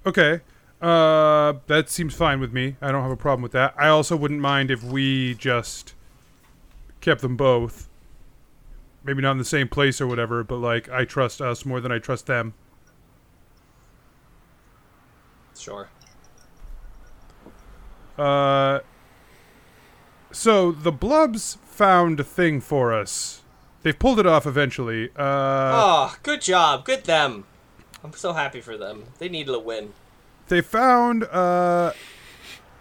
Okay. Uh, that seems fine with me. I don't have a problem with that. I also wouldn't mind if we just kept them both. Maybe not in the same place or whatever, but like I trust us more than I trust them. Sure. Uh, so the Blubs found a thing for us. They've pulled it off eventually. Uh, oh, good job, good them. I'm so happy for them. They needed a win. they found uh,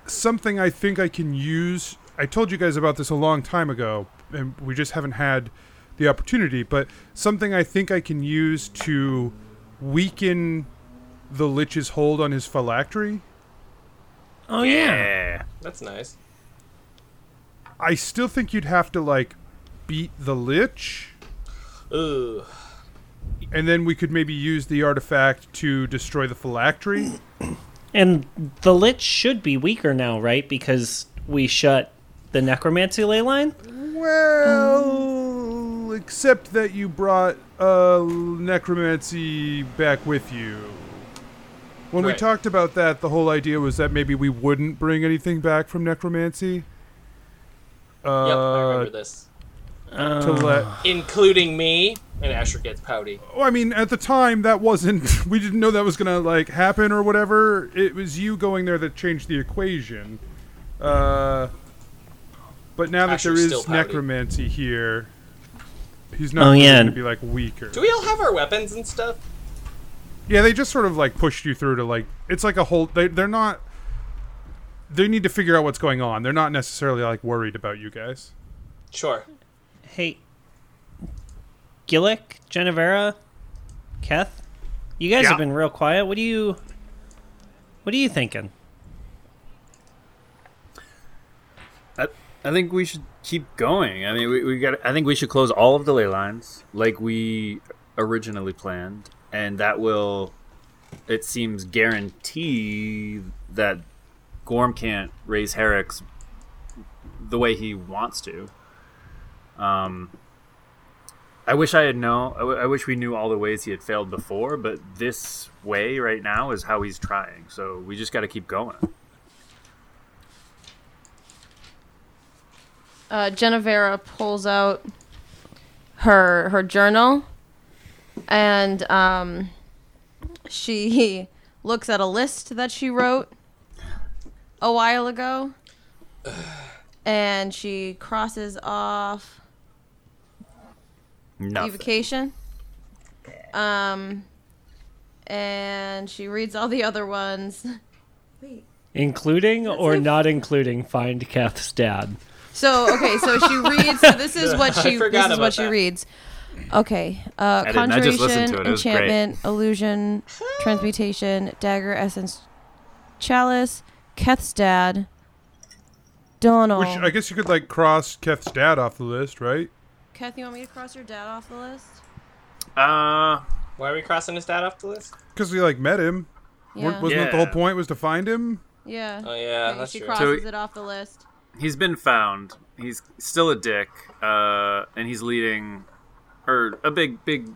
something I think I can use. I told you guys about this a long time ago, and we just haven't had the opportunity. But something I think I can use to weaken the Lich's hold on his phylactery. Oh yeah. Yeah. That's nice. I still think you'd have to like beat the Lich, Ooh. and then we could maybe use the artifact to destroy the phylactery. <clears throat> And the lich should be weaker now, right? Because we shut the necromancy ley line. Well, except that you brought uh, necromancy back with you. When we talked about that, the whole idea was that maybe we wouldn't bring anything back from necromancy. Uh, Yep, I remember this. to let. Including me, and Asher gets pouty. Well, I mean, at the time, that wasn't. <laughs> We didn't know that was gonna like happen or whatever. It was you going there that changed the equation. Uh, but now that Asher's there still is pouty. necromancy here, he's not Oh, yeah. gonna be like weaker. Do we all have our weapons and stuff? Yeah, they just sort of like pushed you through to like it's like a whole. They they're not. They need to figure out what's going on. They're not necessarily like worried about you guys. Sure. Hey, Gillick, Genevera, Keth, you guys Yeah. have been real quiet. What do you, what are you thinking? I, I think we should keep going. I mean, we, we got. I think we should close all of the ley lines like we originally planned, and that will, it seems, guarantee that Gorm can't raise Herrick's the way he wants to. Um, I wish I had known. I, w- I wish we knew all the ways he had failed before, but this way right now is how he's trying. So we just got to keep going. uh, Genevera pulls out her her journal, and um, she <laughs> looks at a list that she wrote a while ago, <sighs> and she crosses off Nothing. evocation. Um, and she reads all the other ones. Including or not including find Keth's dad. So okay, so she reads. So this is <laughs> what she. forgot This is about what she reads. Okay. Uh, didn't. I just conjuration, to it. It enchantment, illusion, transmutation, dagger, essence, chalice, Keth's dad, Donald. Which I guess you could like cross Keth's dad off the list, right? Keth, you want me to cross your dad off the list? Uh, Why are we crossing his dad off the list? Because we like met him. Yeah. Wa- Wasn't that the whole point was to find him? Yeah. Oh yeah, Okay, that's she true. crosses So- it off the list. he's been found. He's still a dick, uh, and he's leading, or a big, big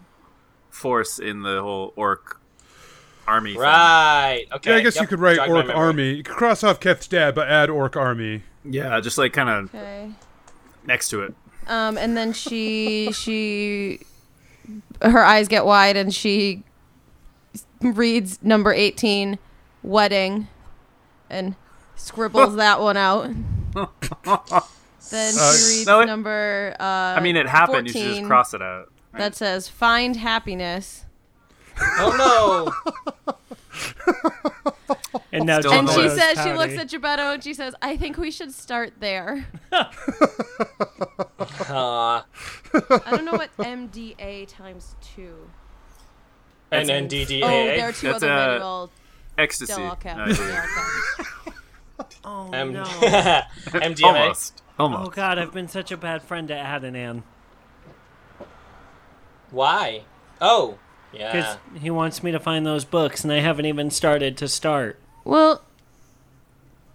force in the whole orc army. thing. Right. Okay. Yeah, I guess yep, you could write jogged my Orc. Army. You could cross off Keth's dad, but add Orc Army. Yeah, just like kind of Okay. next to it. Um, and then she <laughs> she her eyes get wide and she reads number eighteen, wedding, and scribbles <laughs> that one out. <laughs> Then she Uh, reads no, it- number. Uh, I mean, it happened. You should just cross it out. That says find happiness. Oh no. <laughs> And now And she the Jabalo's says she looks at Gebetto and she says, "I think we should start there." <laughs> Uh, I don't know what MDA times two. and That's- then DDA. Oh, there are two That's, other uh, manual. Ecstasy. Still all caps. No, still all caps. Oh <laughs> M- no. MDMA. Almost. Oh god, I've been such a bad friend to Adnan. Why? Oh. Yeah. Because he wants me to find those books, and I haven't even started to start. Well,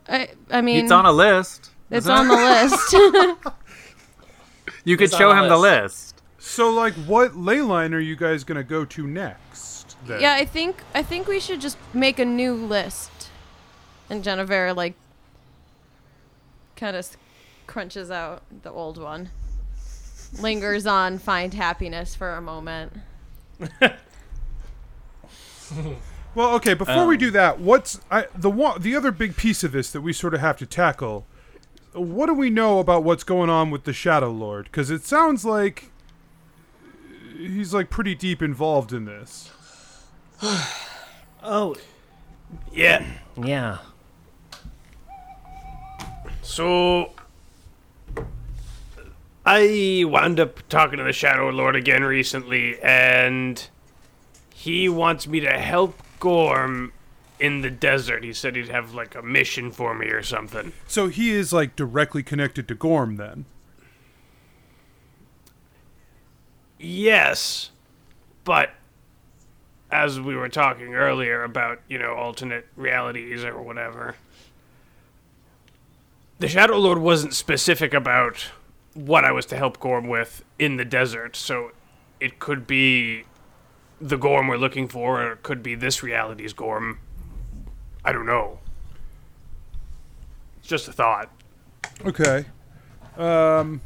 I I mean, It's on a list. it's on it? the list. <laughs> You could It's show the him the list. list. So, like, what ley line are you guys gonna go to next? Then? yeah, I think I think we should just make a new list. And Genevera like kind of crunches out the old one. Lingers on find happiness for a moment. <laughs> Well, okay. Before we do um, that, what's I, the one, the other big piece of this that we sort of have to tackle? What do we know about what's going on with the Shadow Lord? Because it sounds like he's like pretty deep involved in this. <sighs> Oh, Yeah. yeah. So I wound up talking to the Shadow Lord again recently, and he wants me to help Gorm in the desert. He said he'd have like a mission for me or something. So he is like directly connected to Gorm then. Yes, but as we were talking earlier about, you know, alternate realities or whatever, the Shadow Lord wasn't specific about what I was to help Gorm with in the desert, so it could be the Gorm we're looking for, or it could be this reality's Gorm. I don't know. It's just a thought. Okay. Um.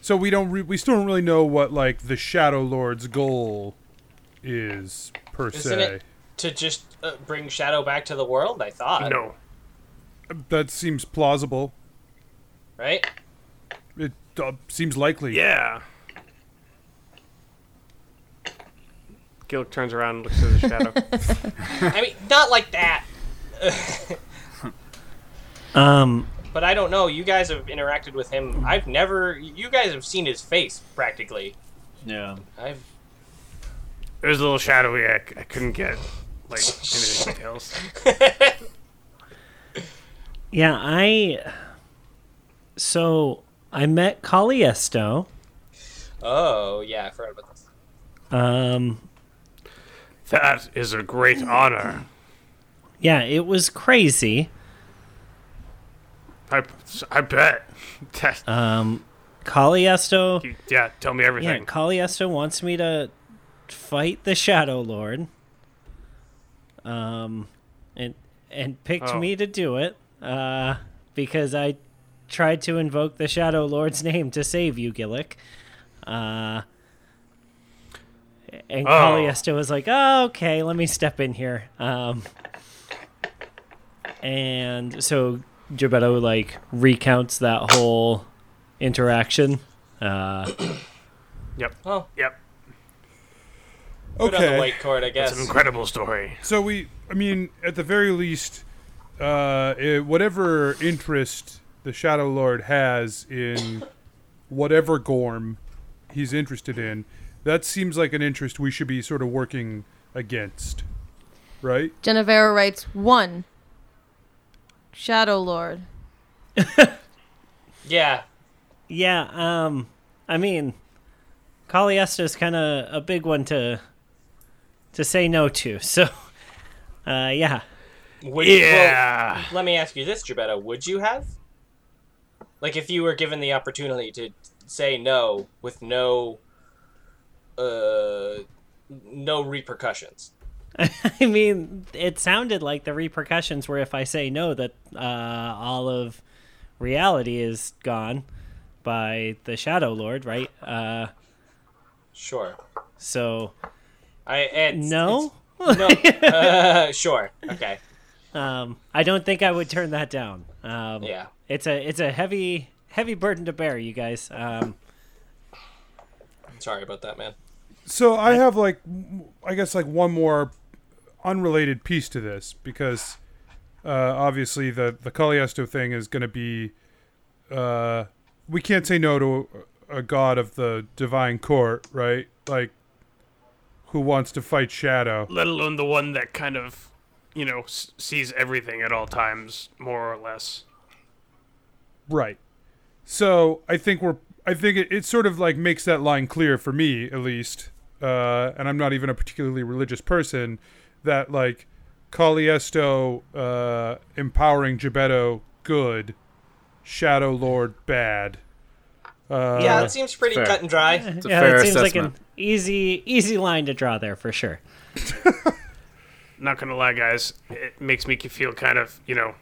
So we don't re- we still don't really know what like the Shadow Lord's goal is per Isn't se. it to just uh, bring Shadow back to the world? I thought. No. That seems plausible. Right? It uh, seems likely. Yeah. Gillick turns around and looks at the shadow. <laughs> <laughs> I mean, not like that. <laughs> Um, But I don't know. You guys have interacted with him. I've never. You guys have seen his face practically. Yeah. I've. It was a little shadowy. I, I couldn't get like any details. yeah, I. So I met Caliesto. Oh yeah, I forgot about this. Um, That is a great honor. yeah, it was crazy. I, I bet. That- <laughs> Um, Caliesto. yeah, tell me everything. Yeah, everything. Caliesto wants me to fight the Shadow Lord. Um, and and picked Oh. me to do it. Uh, because I tried to invoke the Shadow Lord's <laughs> name to save you, Gillick. Uh. And Oh. Caliesto was like, oh, okay, let me step in here. Um, and so Gebetto, like, recounts that whole interaction. Uh, Yep. Oh, Yep. good on the Okay. white cord, I guess. It's an incredible story. So we, I mean, at the very least, uh, eh, whatever interest the Shadow Lord has in whatever Gorm he's interested in, that seems like an interest we should be sort of working against, right? Genevera writes one. Shadow Lord. <laughs> Yeah. yeah, um, I mean, Kaliesta is kind of a big one to to say no to. <laughs> So, uh, yeah. Would, Yeah. well, let me ask you this, Gebetto. Would you have? Like, if you were given the opportunity to say no with no, uh, no repercussions. <laughs> I mean, it sounded like the repercussions were if I say no, that uh, all of reality is gone by the Shadow Lord, right? Uh, Sure. so I it's, no, it's- no. <laughs> <laughs> Uh, sure. Okay. um, I don't think I would turn that down. Um, Yeah. It's a it's a heavy heavy burden to bear, you guys. Um, Sorry about that, man. So I have like, I guess like one more unrelated piece to this because uh, obviously the the Kaliesto thing is going to be, uh, we can't say no to a, a god of the divine court, right? Like, who wants to fight Shadow? Let alone the one that kind of, you know, s- sees everything at all times, more or less. Right. So I think we're. I think it, it sort of like makes that line clear for me, at least. Uh, and I'm not even a particularly religious person. That like, Kaliesto uh, empowering Gebetto good, Shadow Lord bad. Uh, Yeah, it seems pretty fair. cut and dry. It's a yeah, fair that seems like an easy easy line to draw there for sure. <laughs> Not gonna lie, guys, it makes me feel kind of, you know,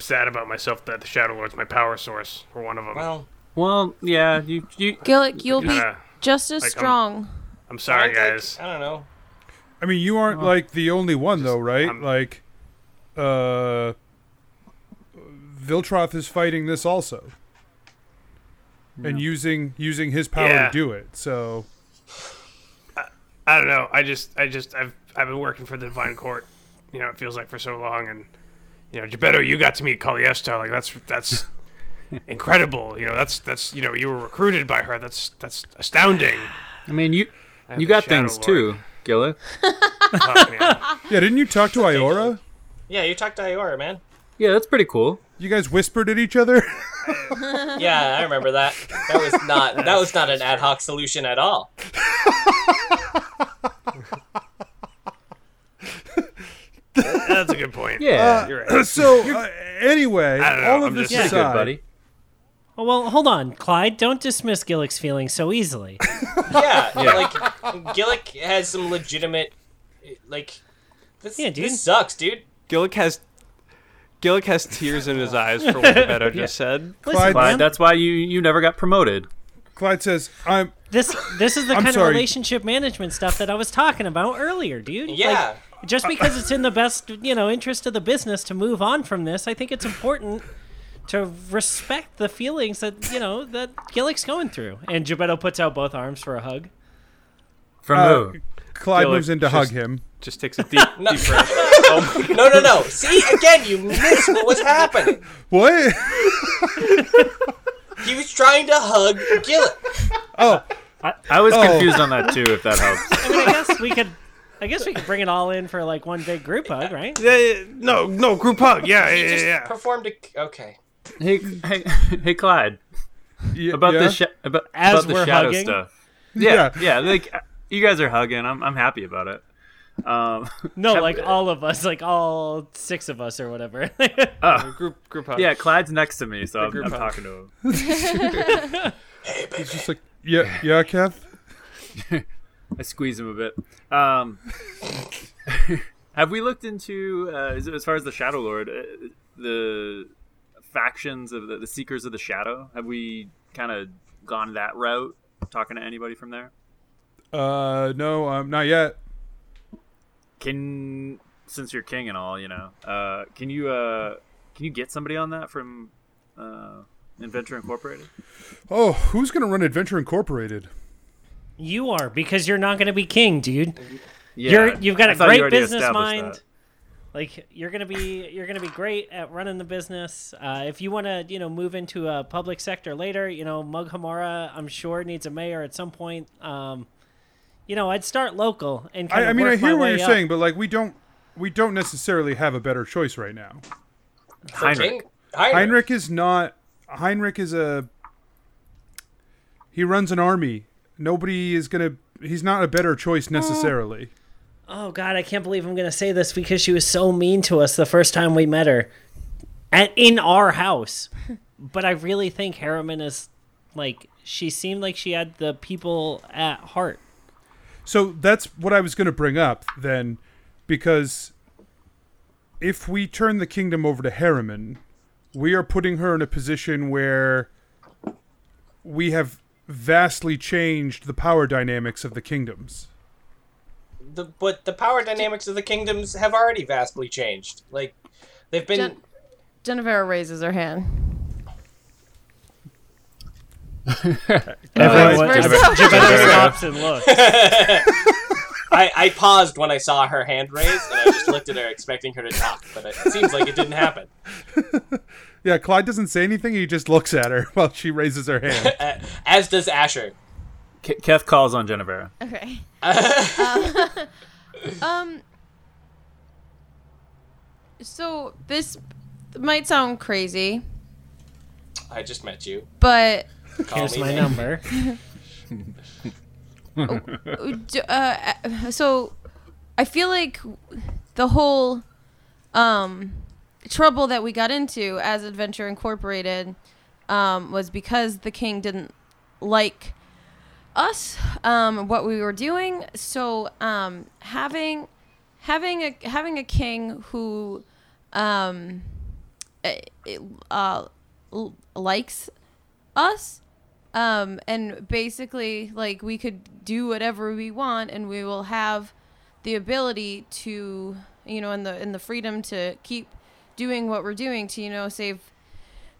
sad about myself that the Shadow Lord's my power source for one of them. Well, Well, yeah, you you Gillick, you'll be just as like, I'm- strong. I'm sorry, I- guys. I, I don't know. I mean, you aren't like the only one though, right? I'm- like, uh, Viltroth is fighting this also, and using using his power Yeah. to do it. So I don't know. I just, I just, I've, I've been working for the Divine Court. You know, it feels like for so long, and you know, Gebetto, you got to meet Kaliesto. Like that's, that's <laughs> incredible. You know, that's, that's, you know, you were recruited by her. That's, that's astounding. <sighs> I mean you And you got things Lord. too, Gilla. <laughs> Oh, man. yeah, didn't you talk to Iora? Yeah, you talked to Iora, man. Yeah, that's pretty cool. You guys whispered at each other. <laughs> Yeah, I remember that. That was not that was not an ad hoc solution at all. That's a good point. Yeah, You're right. <coughs> so uh, anyway, I don't know, all of I'm this just- aside, good, buddy. Oh, well, hold on, Clyde. Don't dismiss Gillick's feelings so easily. <laughs> Yeah, like Gillick has some legitimate like this, Yeah, dude. this sucks, dude. Gillick has Gillick has tears in his eyes for <laughs> what Beto just said. Listen, Clyde- that's why you you never got promoted. Clyde says, "I'm this this is the I'm kind sorry. of relationship management stuff that I was talking about earlier, dude. Like, Yeah. Just because it's in the best you know interest of the business to move on from this, I think it's important to respect the feelings that you know that Gillick's going through. And Gebetto puts out both arms for a hug. From Uh, who? Clyde Gillick moves in to just- hug him. Just takes a deep, <laughs> No. deep breath. <laughs> No, no, no. See, again, you missed what was happening. What? <laughs> He was trying to hug Gillick. oh, I, I was Oh. confused on that too. If that helps. I mean, I guess we could. I guess we could bring it all in for like one big group hug, right? Yeah, yeah, no, no, group hug. Yeah, He yeah, just yeah. yeah. performed a okay. hey, hey, hey, Clyde. y- About yeah? the sh- about, As about the we're shadow hugging? stuff. Yeah, Yeah. yeah, Like you guys are hugging. I'm I'm happy about it. Um, <laughs> No, <laughs> like all of us, like all six of us or whatever. <laughs> oh, Group group hug. yeah, Clyde's next to me, so I'm, group I'm hug. talking to him. He's just like, yeah, yeah, Kev. I squeeze him a bit. Um, <laughs> have we looked into uh, as, far as the Shadow Lord, uh, the factions of the, the Seekers of the Shadow? Have we kind of gone that route? Talking to anybody from there? Uh, no, um, not yet. Can since you're king and all, you know, uh, can you uh, can you get somebody on that from uh, Adventure Incorporated? Oh, who's gonna run Adventure Incorporated? You are because you're not going to be king, dude. Yeah, you're you've got a great business mind. that. Like you're gonna be you're gonna be great at running the business. Uh, if you want to you know move into a public sector later, you know Mug Hamara I'm sure needs a mayor at some point. Um, you know I'd start local and kind I, I of mean, I work my hear what you're up. saying, but like, we don't, we don't necessarily have a better choice right now. Heinrich. Heinrich. Heinrich is not. Heinrich is a. He runs an army. Nobody is gonna. He's not a better choice necessarily. Oh God, I can't believe I'm gonna say this because she was so mean to us the first time we met her, at in our house. <laughs> but I really think Harriman is like she seemed like she had the people at heart. So that's what I was going to bring up then, because if we turn the kingdom over to Harriman, we are putting her in a position where we have vastly changed the power dynamics of the kingdoms. The, but the power dynamics of the kingdoms have already vastly changed. Like they've been. Gen- Genevera raises her hand. <laughs> Everyone, vice <laughs> stops and looks. <laughs> I, I paused when I saw her hand raised, and I just looked at her, expecting her to talk. But it seems like it didn't happen. Yeah, Clyde doesn't say anything. He just looks at her <laughs> while she raises her hand. Uh, <laughs> As does Asher. Ke- Keth calls on Genevera. Okay. <laughs> Uh, um. So this might sound crazy, I just met you. but Call Here's me my Nick. number. uh, so I feel like the whole um, trouble that we got into as Adventure Incorporated um, was because the king didn't like us, um, what we were doing. So um, having having a having a king who um, eh, uh, likes us um and basically like we could do whatever we want and we will have the ability to you know in the in the freedom to keep doing what we're doing to you know save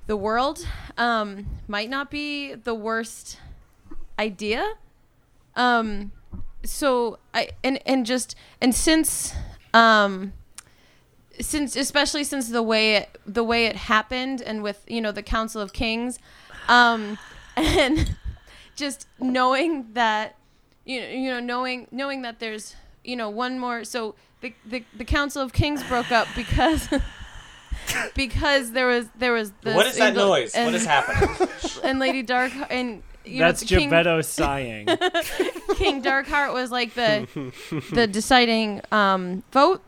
the world um might not be the worst idea. Um so i and and just and since um since especially since the way it, the way it happened and with you know the council of kings um <laughs> and just knowing that you know, you know knowing knowing that there's you know one more so the the, the council of kings broke up because <laughs> <laughs> because there was there was this, What is that and noise? and, what is happening? <laughs> and lady dark and you That's know, the king, Geppetto <laughs> sighing. King Darkheart was like the the deciding um, vote,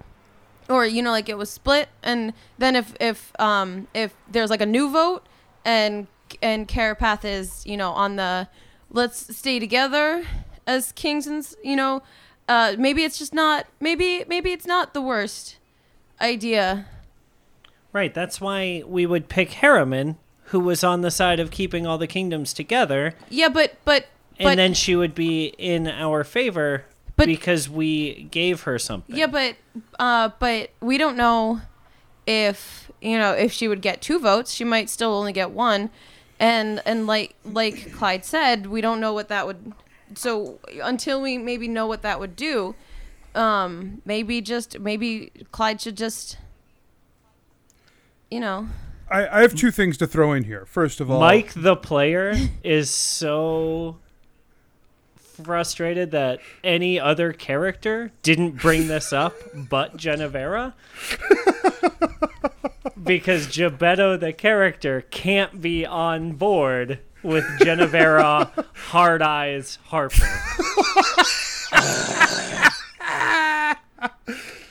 or you know, like it was split, and then if if um, if there's like a new vote, and and Carapath is you know on the let's stay together as kings and you know, uh, maybe it's just not maybe maybe it's not the worst idea. Right, that's why we would pick Harriman, who was on the side of keeping all the kingdoms together, Yeah, but but and but then she would be in our favor But- because we gave her something. Yeah, but uh, but we don't know if you know if she would get two votes. She might still only get one, and and like like Clyde said, we don't know what that would. So until we maybe know what that would do, um, maybe just maybe Clyde should just, you know, I, I have two things to throw in here. First of all, Mike the player <laughs> is so frustrated that any other character didn't bring this up but <laughs> Genevera. because Gebetto the character can't be on board with Genevera <laughs> Hard Eyes Harper.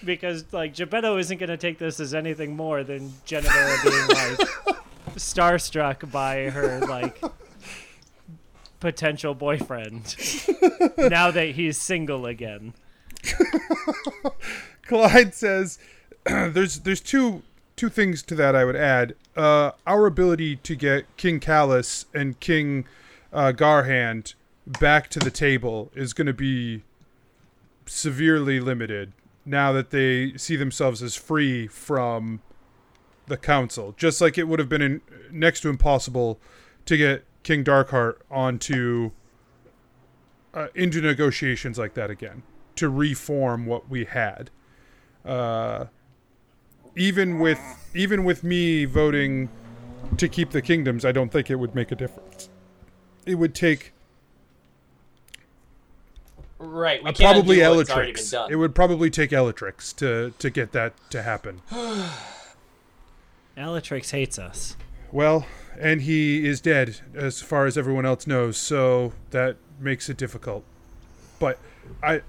Because like Gebetto isn't going to take this as anything more than Genevera being like <laughs> starstruck by her like potential boyfriend <laughs> now that he's single again. <laughs> Clyde says <clears throat> there's there's two two things to that I would add. Uh, our ability to get King Callus and King uh, Garhand back to the table is going to be severely limited now that they see themselves as free from the council, just like it would have been in, next to impossible to get King Darkheart onto uh, into negotiations like that again to reform what we had. Uh, even with even with me voting to keep the kingdoms, I don't think it would make a difference. It would take Right. We uh, can't probably undo what's already been Elatrix. done. It would probably take Elatrix to to get that to happen. <sighs> Elatrix hates us. Well, and he is dead as far as everyone else knows, so that makes it difficult. But I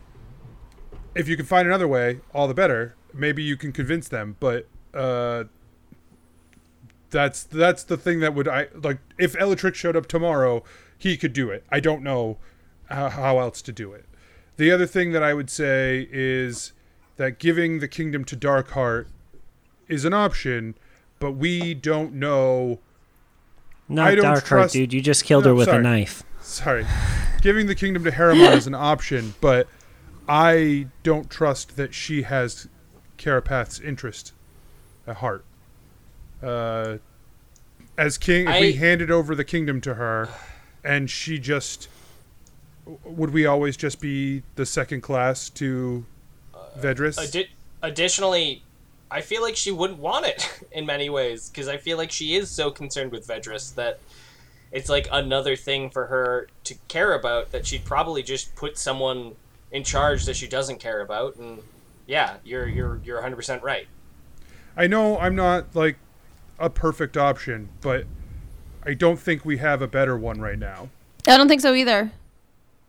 if you can find another way, all the better. Maybe you can convince them, but uh that's that's the thing that would I like if Elatrix showed up tomorrow, he could do it. I don't know how, how else to do it. The other thing that I would say is that giving the kingdom to Darkheart is an option, but we don't know Not I don't Darkheart, trust- dude. You just killed No, her with sorry. a knife. Sorry. Giving the kingdom to Harriman is an option, but I don't trust that she has Carapath's interest at heart. Uh, as king, if we handed over the kingdom to her, and she just would we always just be the second class to uh, Vedris? Addi- additionally, I feel like she wouldn't want it <laughs> in many ways because I feel like she is so concerned with Vedris that it's like another thing for her to care about that she'd probably just put someone in charge that she doesn't care about and yeah, you're you're you're 100% right. I know I'm not like a perfect option, but I don't think we have a better one right now. I don't think so either.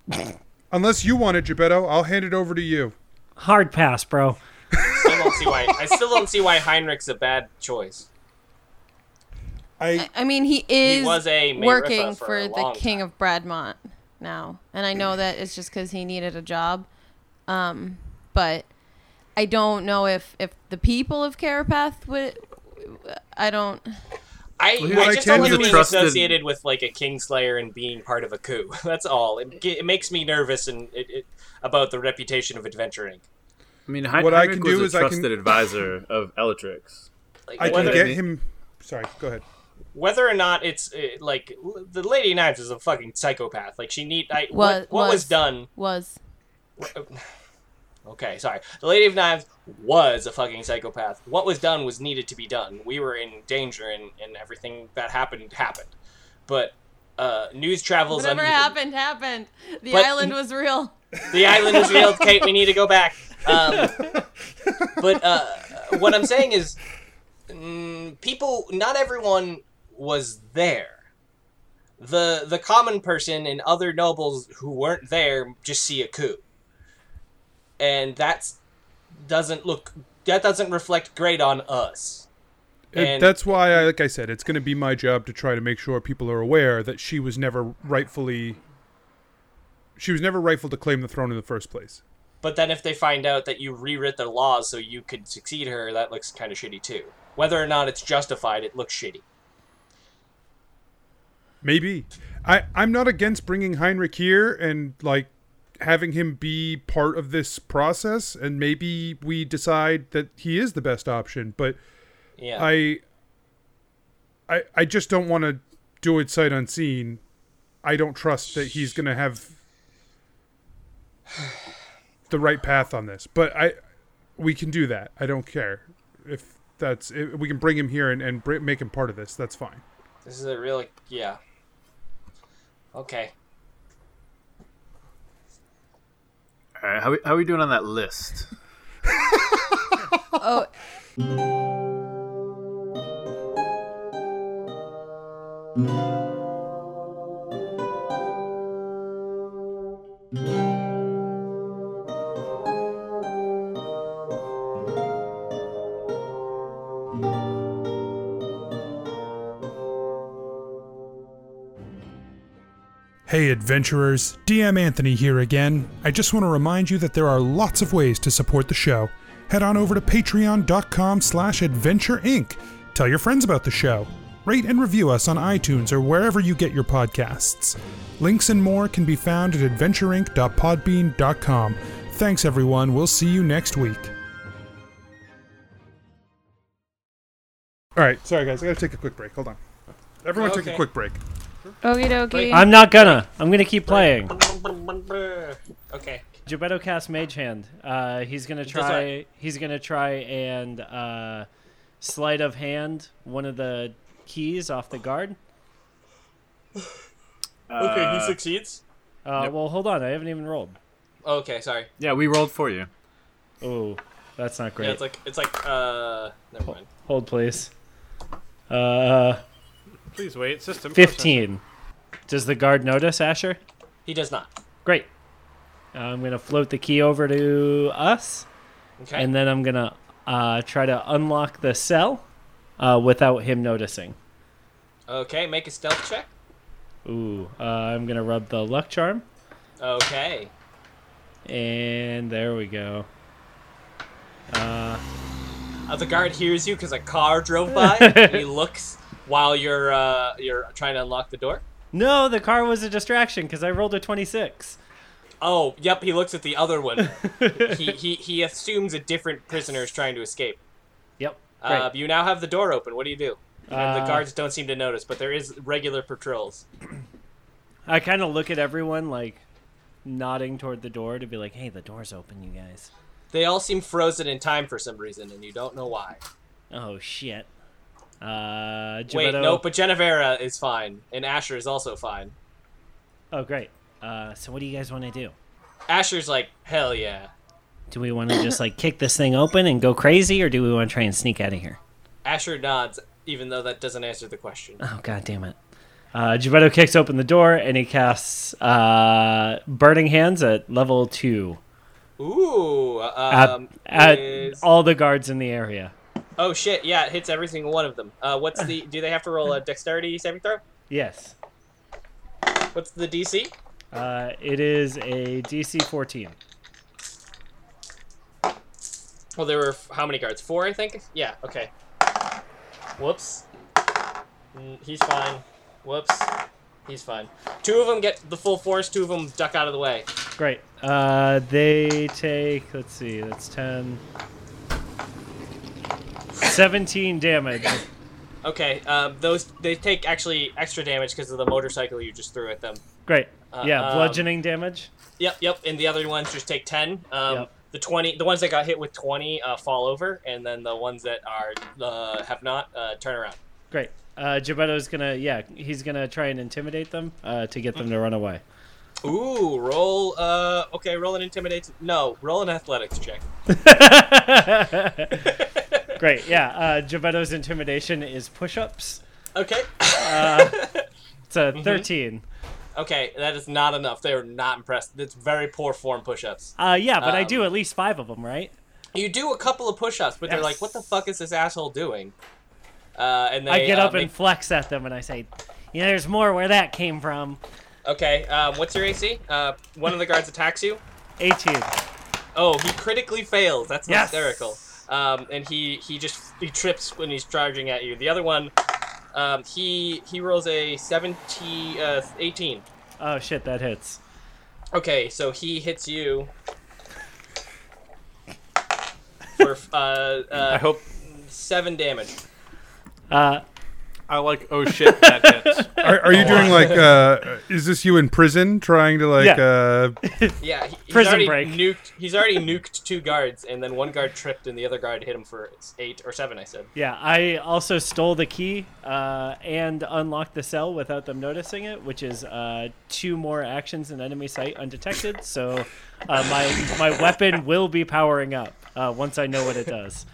<clears throat> Unless you want it, Gebetto, I'll hand it over to you. Hard pass, bro. Still don't see why I still don't see why Heinrich's a bad choice. I I mean, he is he was a Mayritha working for for, a the long king of Bradmont now, and I know <clears throat> that it's just because he needed a job. Um, but I don't know if if the people of Carapath would. I don't. I, Well, I I just can don't like do being trusted- associated with like a Kingslayer and being part of a coup. <laughs> That's all. It, it makes me nervous and it, it, about the reputation of Adventuring. I mean, Hein- What I can do was is a I can- trusted <laughs> advisor of Elatrix. Like, I can get him. Sorry, go ahead. whether or not it's uh, like the Lady Knives is a fucking psychopath. Like she need. I, Was- what, what was was. done? Was Okay, sorry. The Lady of Knives was a fucking psychopath. What was done was needed to be done. We were in danger, and, and everything that happened happened. But uh, news travels whatever uneven. happened happened. The But- island was real. The island was real, <laughs> Kate. We need to go back. Um, but uh, what I'm saying is, mm, people. Not everyone was there. The the common person and other nobles who weren't there just see a coup, and that's doesn't look that doesn't reflect great on us. And- that's why, I, like I said, it's going to be my job to try to make sure people are aware that she was never rightfully. She was never rightful to claim the throne in the first place. But then if they find out that you rewrit the laws so you could succeed her, that looks kind of shitty too. Whether or not it's justified, it looks shitty. Maybe. I, I'm not against bringing Heinrich here and, like, having him be part of this process, and maybe we decide that he is the best option, but Yeah. I. I, I just don't want to do it sight unseen. I don't trust that he's going to have the right path on this. But I, we can do that. I don't care if that's if we can bring him here and, and br- make him part of this. That's fine. This is a really yeah. Okay. All right, how we, how we doing on that list? Oh, <laughs> Hey adventurers, DM Anthony here again. I just want to remind you that there are lots of ways to support the show. Head on over to patreon.com slash adventure inc. Tell your friends about the show. Rate and review us on iTunes or wherever you get your podcasts. Links and more can be found at adventureinc.podbean.com. Thanks everyone, we'll see you next week. All right, sorry guys, I gotta take a quick break. Hold on. Everyone, take a Okay. quick break. Okie dokie. I'm not gonna. I'm gonna keep playing. Okay. Gebetto casts Mage Hand. Uh, he's gonna try. He's gonna try and uh, sleight of hand one of the keys off the guard. <sighs> Okay, he succeeds. Uh, Well, hold on. I haven't even rolled. Okay, sorry. Yeah, we rolled for you. Oh, that's not great. Yeah, it's like it's like uh never mind. Hold, please. Uh, Please wait. System. fifteen. Does the guard notice Asher? He does not. Great. I'm gonna float the key over to us, Okay. and then I'm gonna uh, try to unlock the cell uh, without him noticing. okay, make a stealth check. Ooh, uh, I'm gonna rub the luck charm, Okay. and there we go. Uh, Uh, the guard hears you because a car drove by. <laughs> he looks while you're uh you're trying to unlock the door. no, the car was a distraction because I rolled a 26. Oh, yep. He looks at the other one. <laughs> he, he he assumes a different prisoner is trying to escape. Yep. Uh, you now have the door open. What do you do? And the Uh, guards don't seem to notice, but there is regular patrols. I kind of look at everyone like nodding toward the door to be like, "Hey, the door's open, you guys." They all seem frozen in time for some reason, and you don't know why. Oh shit. Uh, Wait, no, but Genevera is fine, and Asher is also fine. Oh, great. Uh, so what do you guys want to do? Asher's like, hell yeah. Do we want to just like kick this thing open and go crazy, or do we want to try and sneak out of here? Asher nods, even though that doesn't answer the question. Oh god damn it! Uh, kicks open the door and he casts uh, Burning Hands at level two Ooh, at, um, at is- all the guards in the area. Oh shit, yeah, it hits every single one of them. Uh, what's the? Do they have to roll a <laughs> dexterity saving throw? Yes, What's the DC? uh, it is a DC 14. Well, there were f- how many guards? Four, I think. Yeah. Okay. Whoops. Mm, He's fine. Whoops. He's fine. Two of them get the full force. Two of them duck out of the way. Great. Uh, they take. Let's see. That's 10. 17 damage. Okay. Um, those they take actually extra damage because of the motorcycle you just threw at them. Great. Uh, Yeah, um, bludgeoning damage. Yep, yep. And the other ones just take ten. Um, Yep. The twenty, the ones that got hit with twenty, uh, fall over, and then the ones that are uh, have not uh, turn around. Great. Uh, Gebetto's gonna. Yeah, he's gonna try and intimidate them uh, to get them to run away. Ooh, roll. Uh, okay, roll an intimidate. No, roll an athletics check. <laughs> Great. Yeah. Uh, Gebetto's intimidation is push-ups. Okay. It's a Mm-hmm. 13. Okay, that is not enough. They are not impressed. It's very poor form push-ups. Uh, yeah, but I Um, do at least five of them, right? You do a couple of push-ups, but they're like, "What the fuck is this asshole doing?" Uh, and they I get uh, up and flex at them and I say, "Yeah, there's more where that came from." Okay, um, what's your AC? Uh, one of the guards attacks you. 18. Oh, he critically fails. That's Yes. hysterical. Um, and he he just he trips when he's charging at you. The other one, um, he he rolls a 70, uh, 18. Oh shit, that hits. Okay, so he hits you for uh, uh, I hope seven damage. Uh, I like. Oh shit, that hits. <laughs> Are, are you doing like? Uh, is this you in prison trying to like? Yeah. Uh, <laughs> Yeah, he, he's Prison already break. nuked. He's already nuked two guards, and then one guard tripped, and the other guard hit him for eight or seven. I said. yeah, I also stole the key uh, and unlocked the cell without them noticing it, which is uh, two more actions in enemy sight undetected. So uh, my my weapon will be powering up uh, once I know what it does.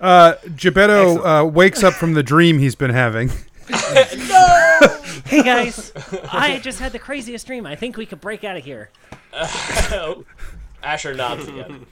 Uh, Gebetto uh, wakes up from the dream he's been having. <laughs> no! Hey guys, I just had the craziest dream. I think we could break out of here. Asher nods again.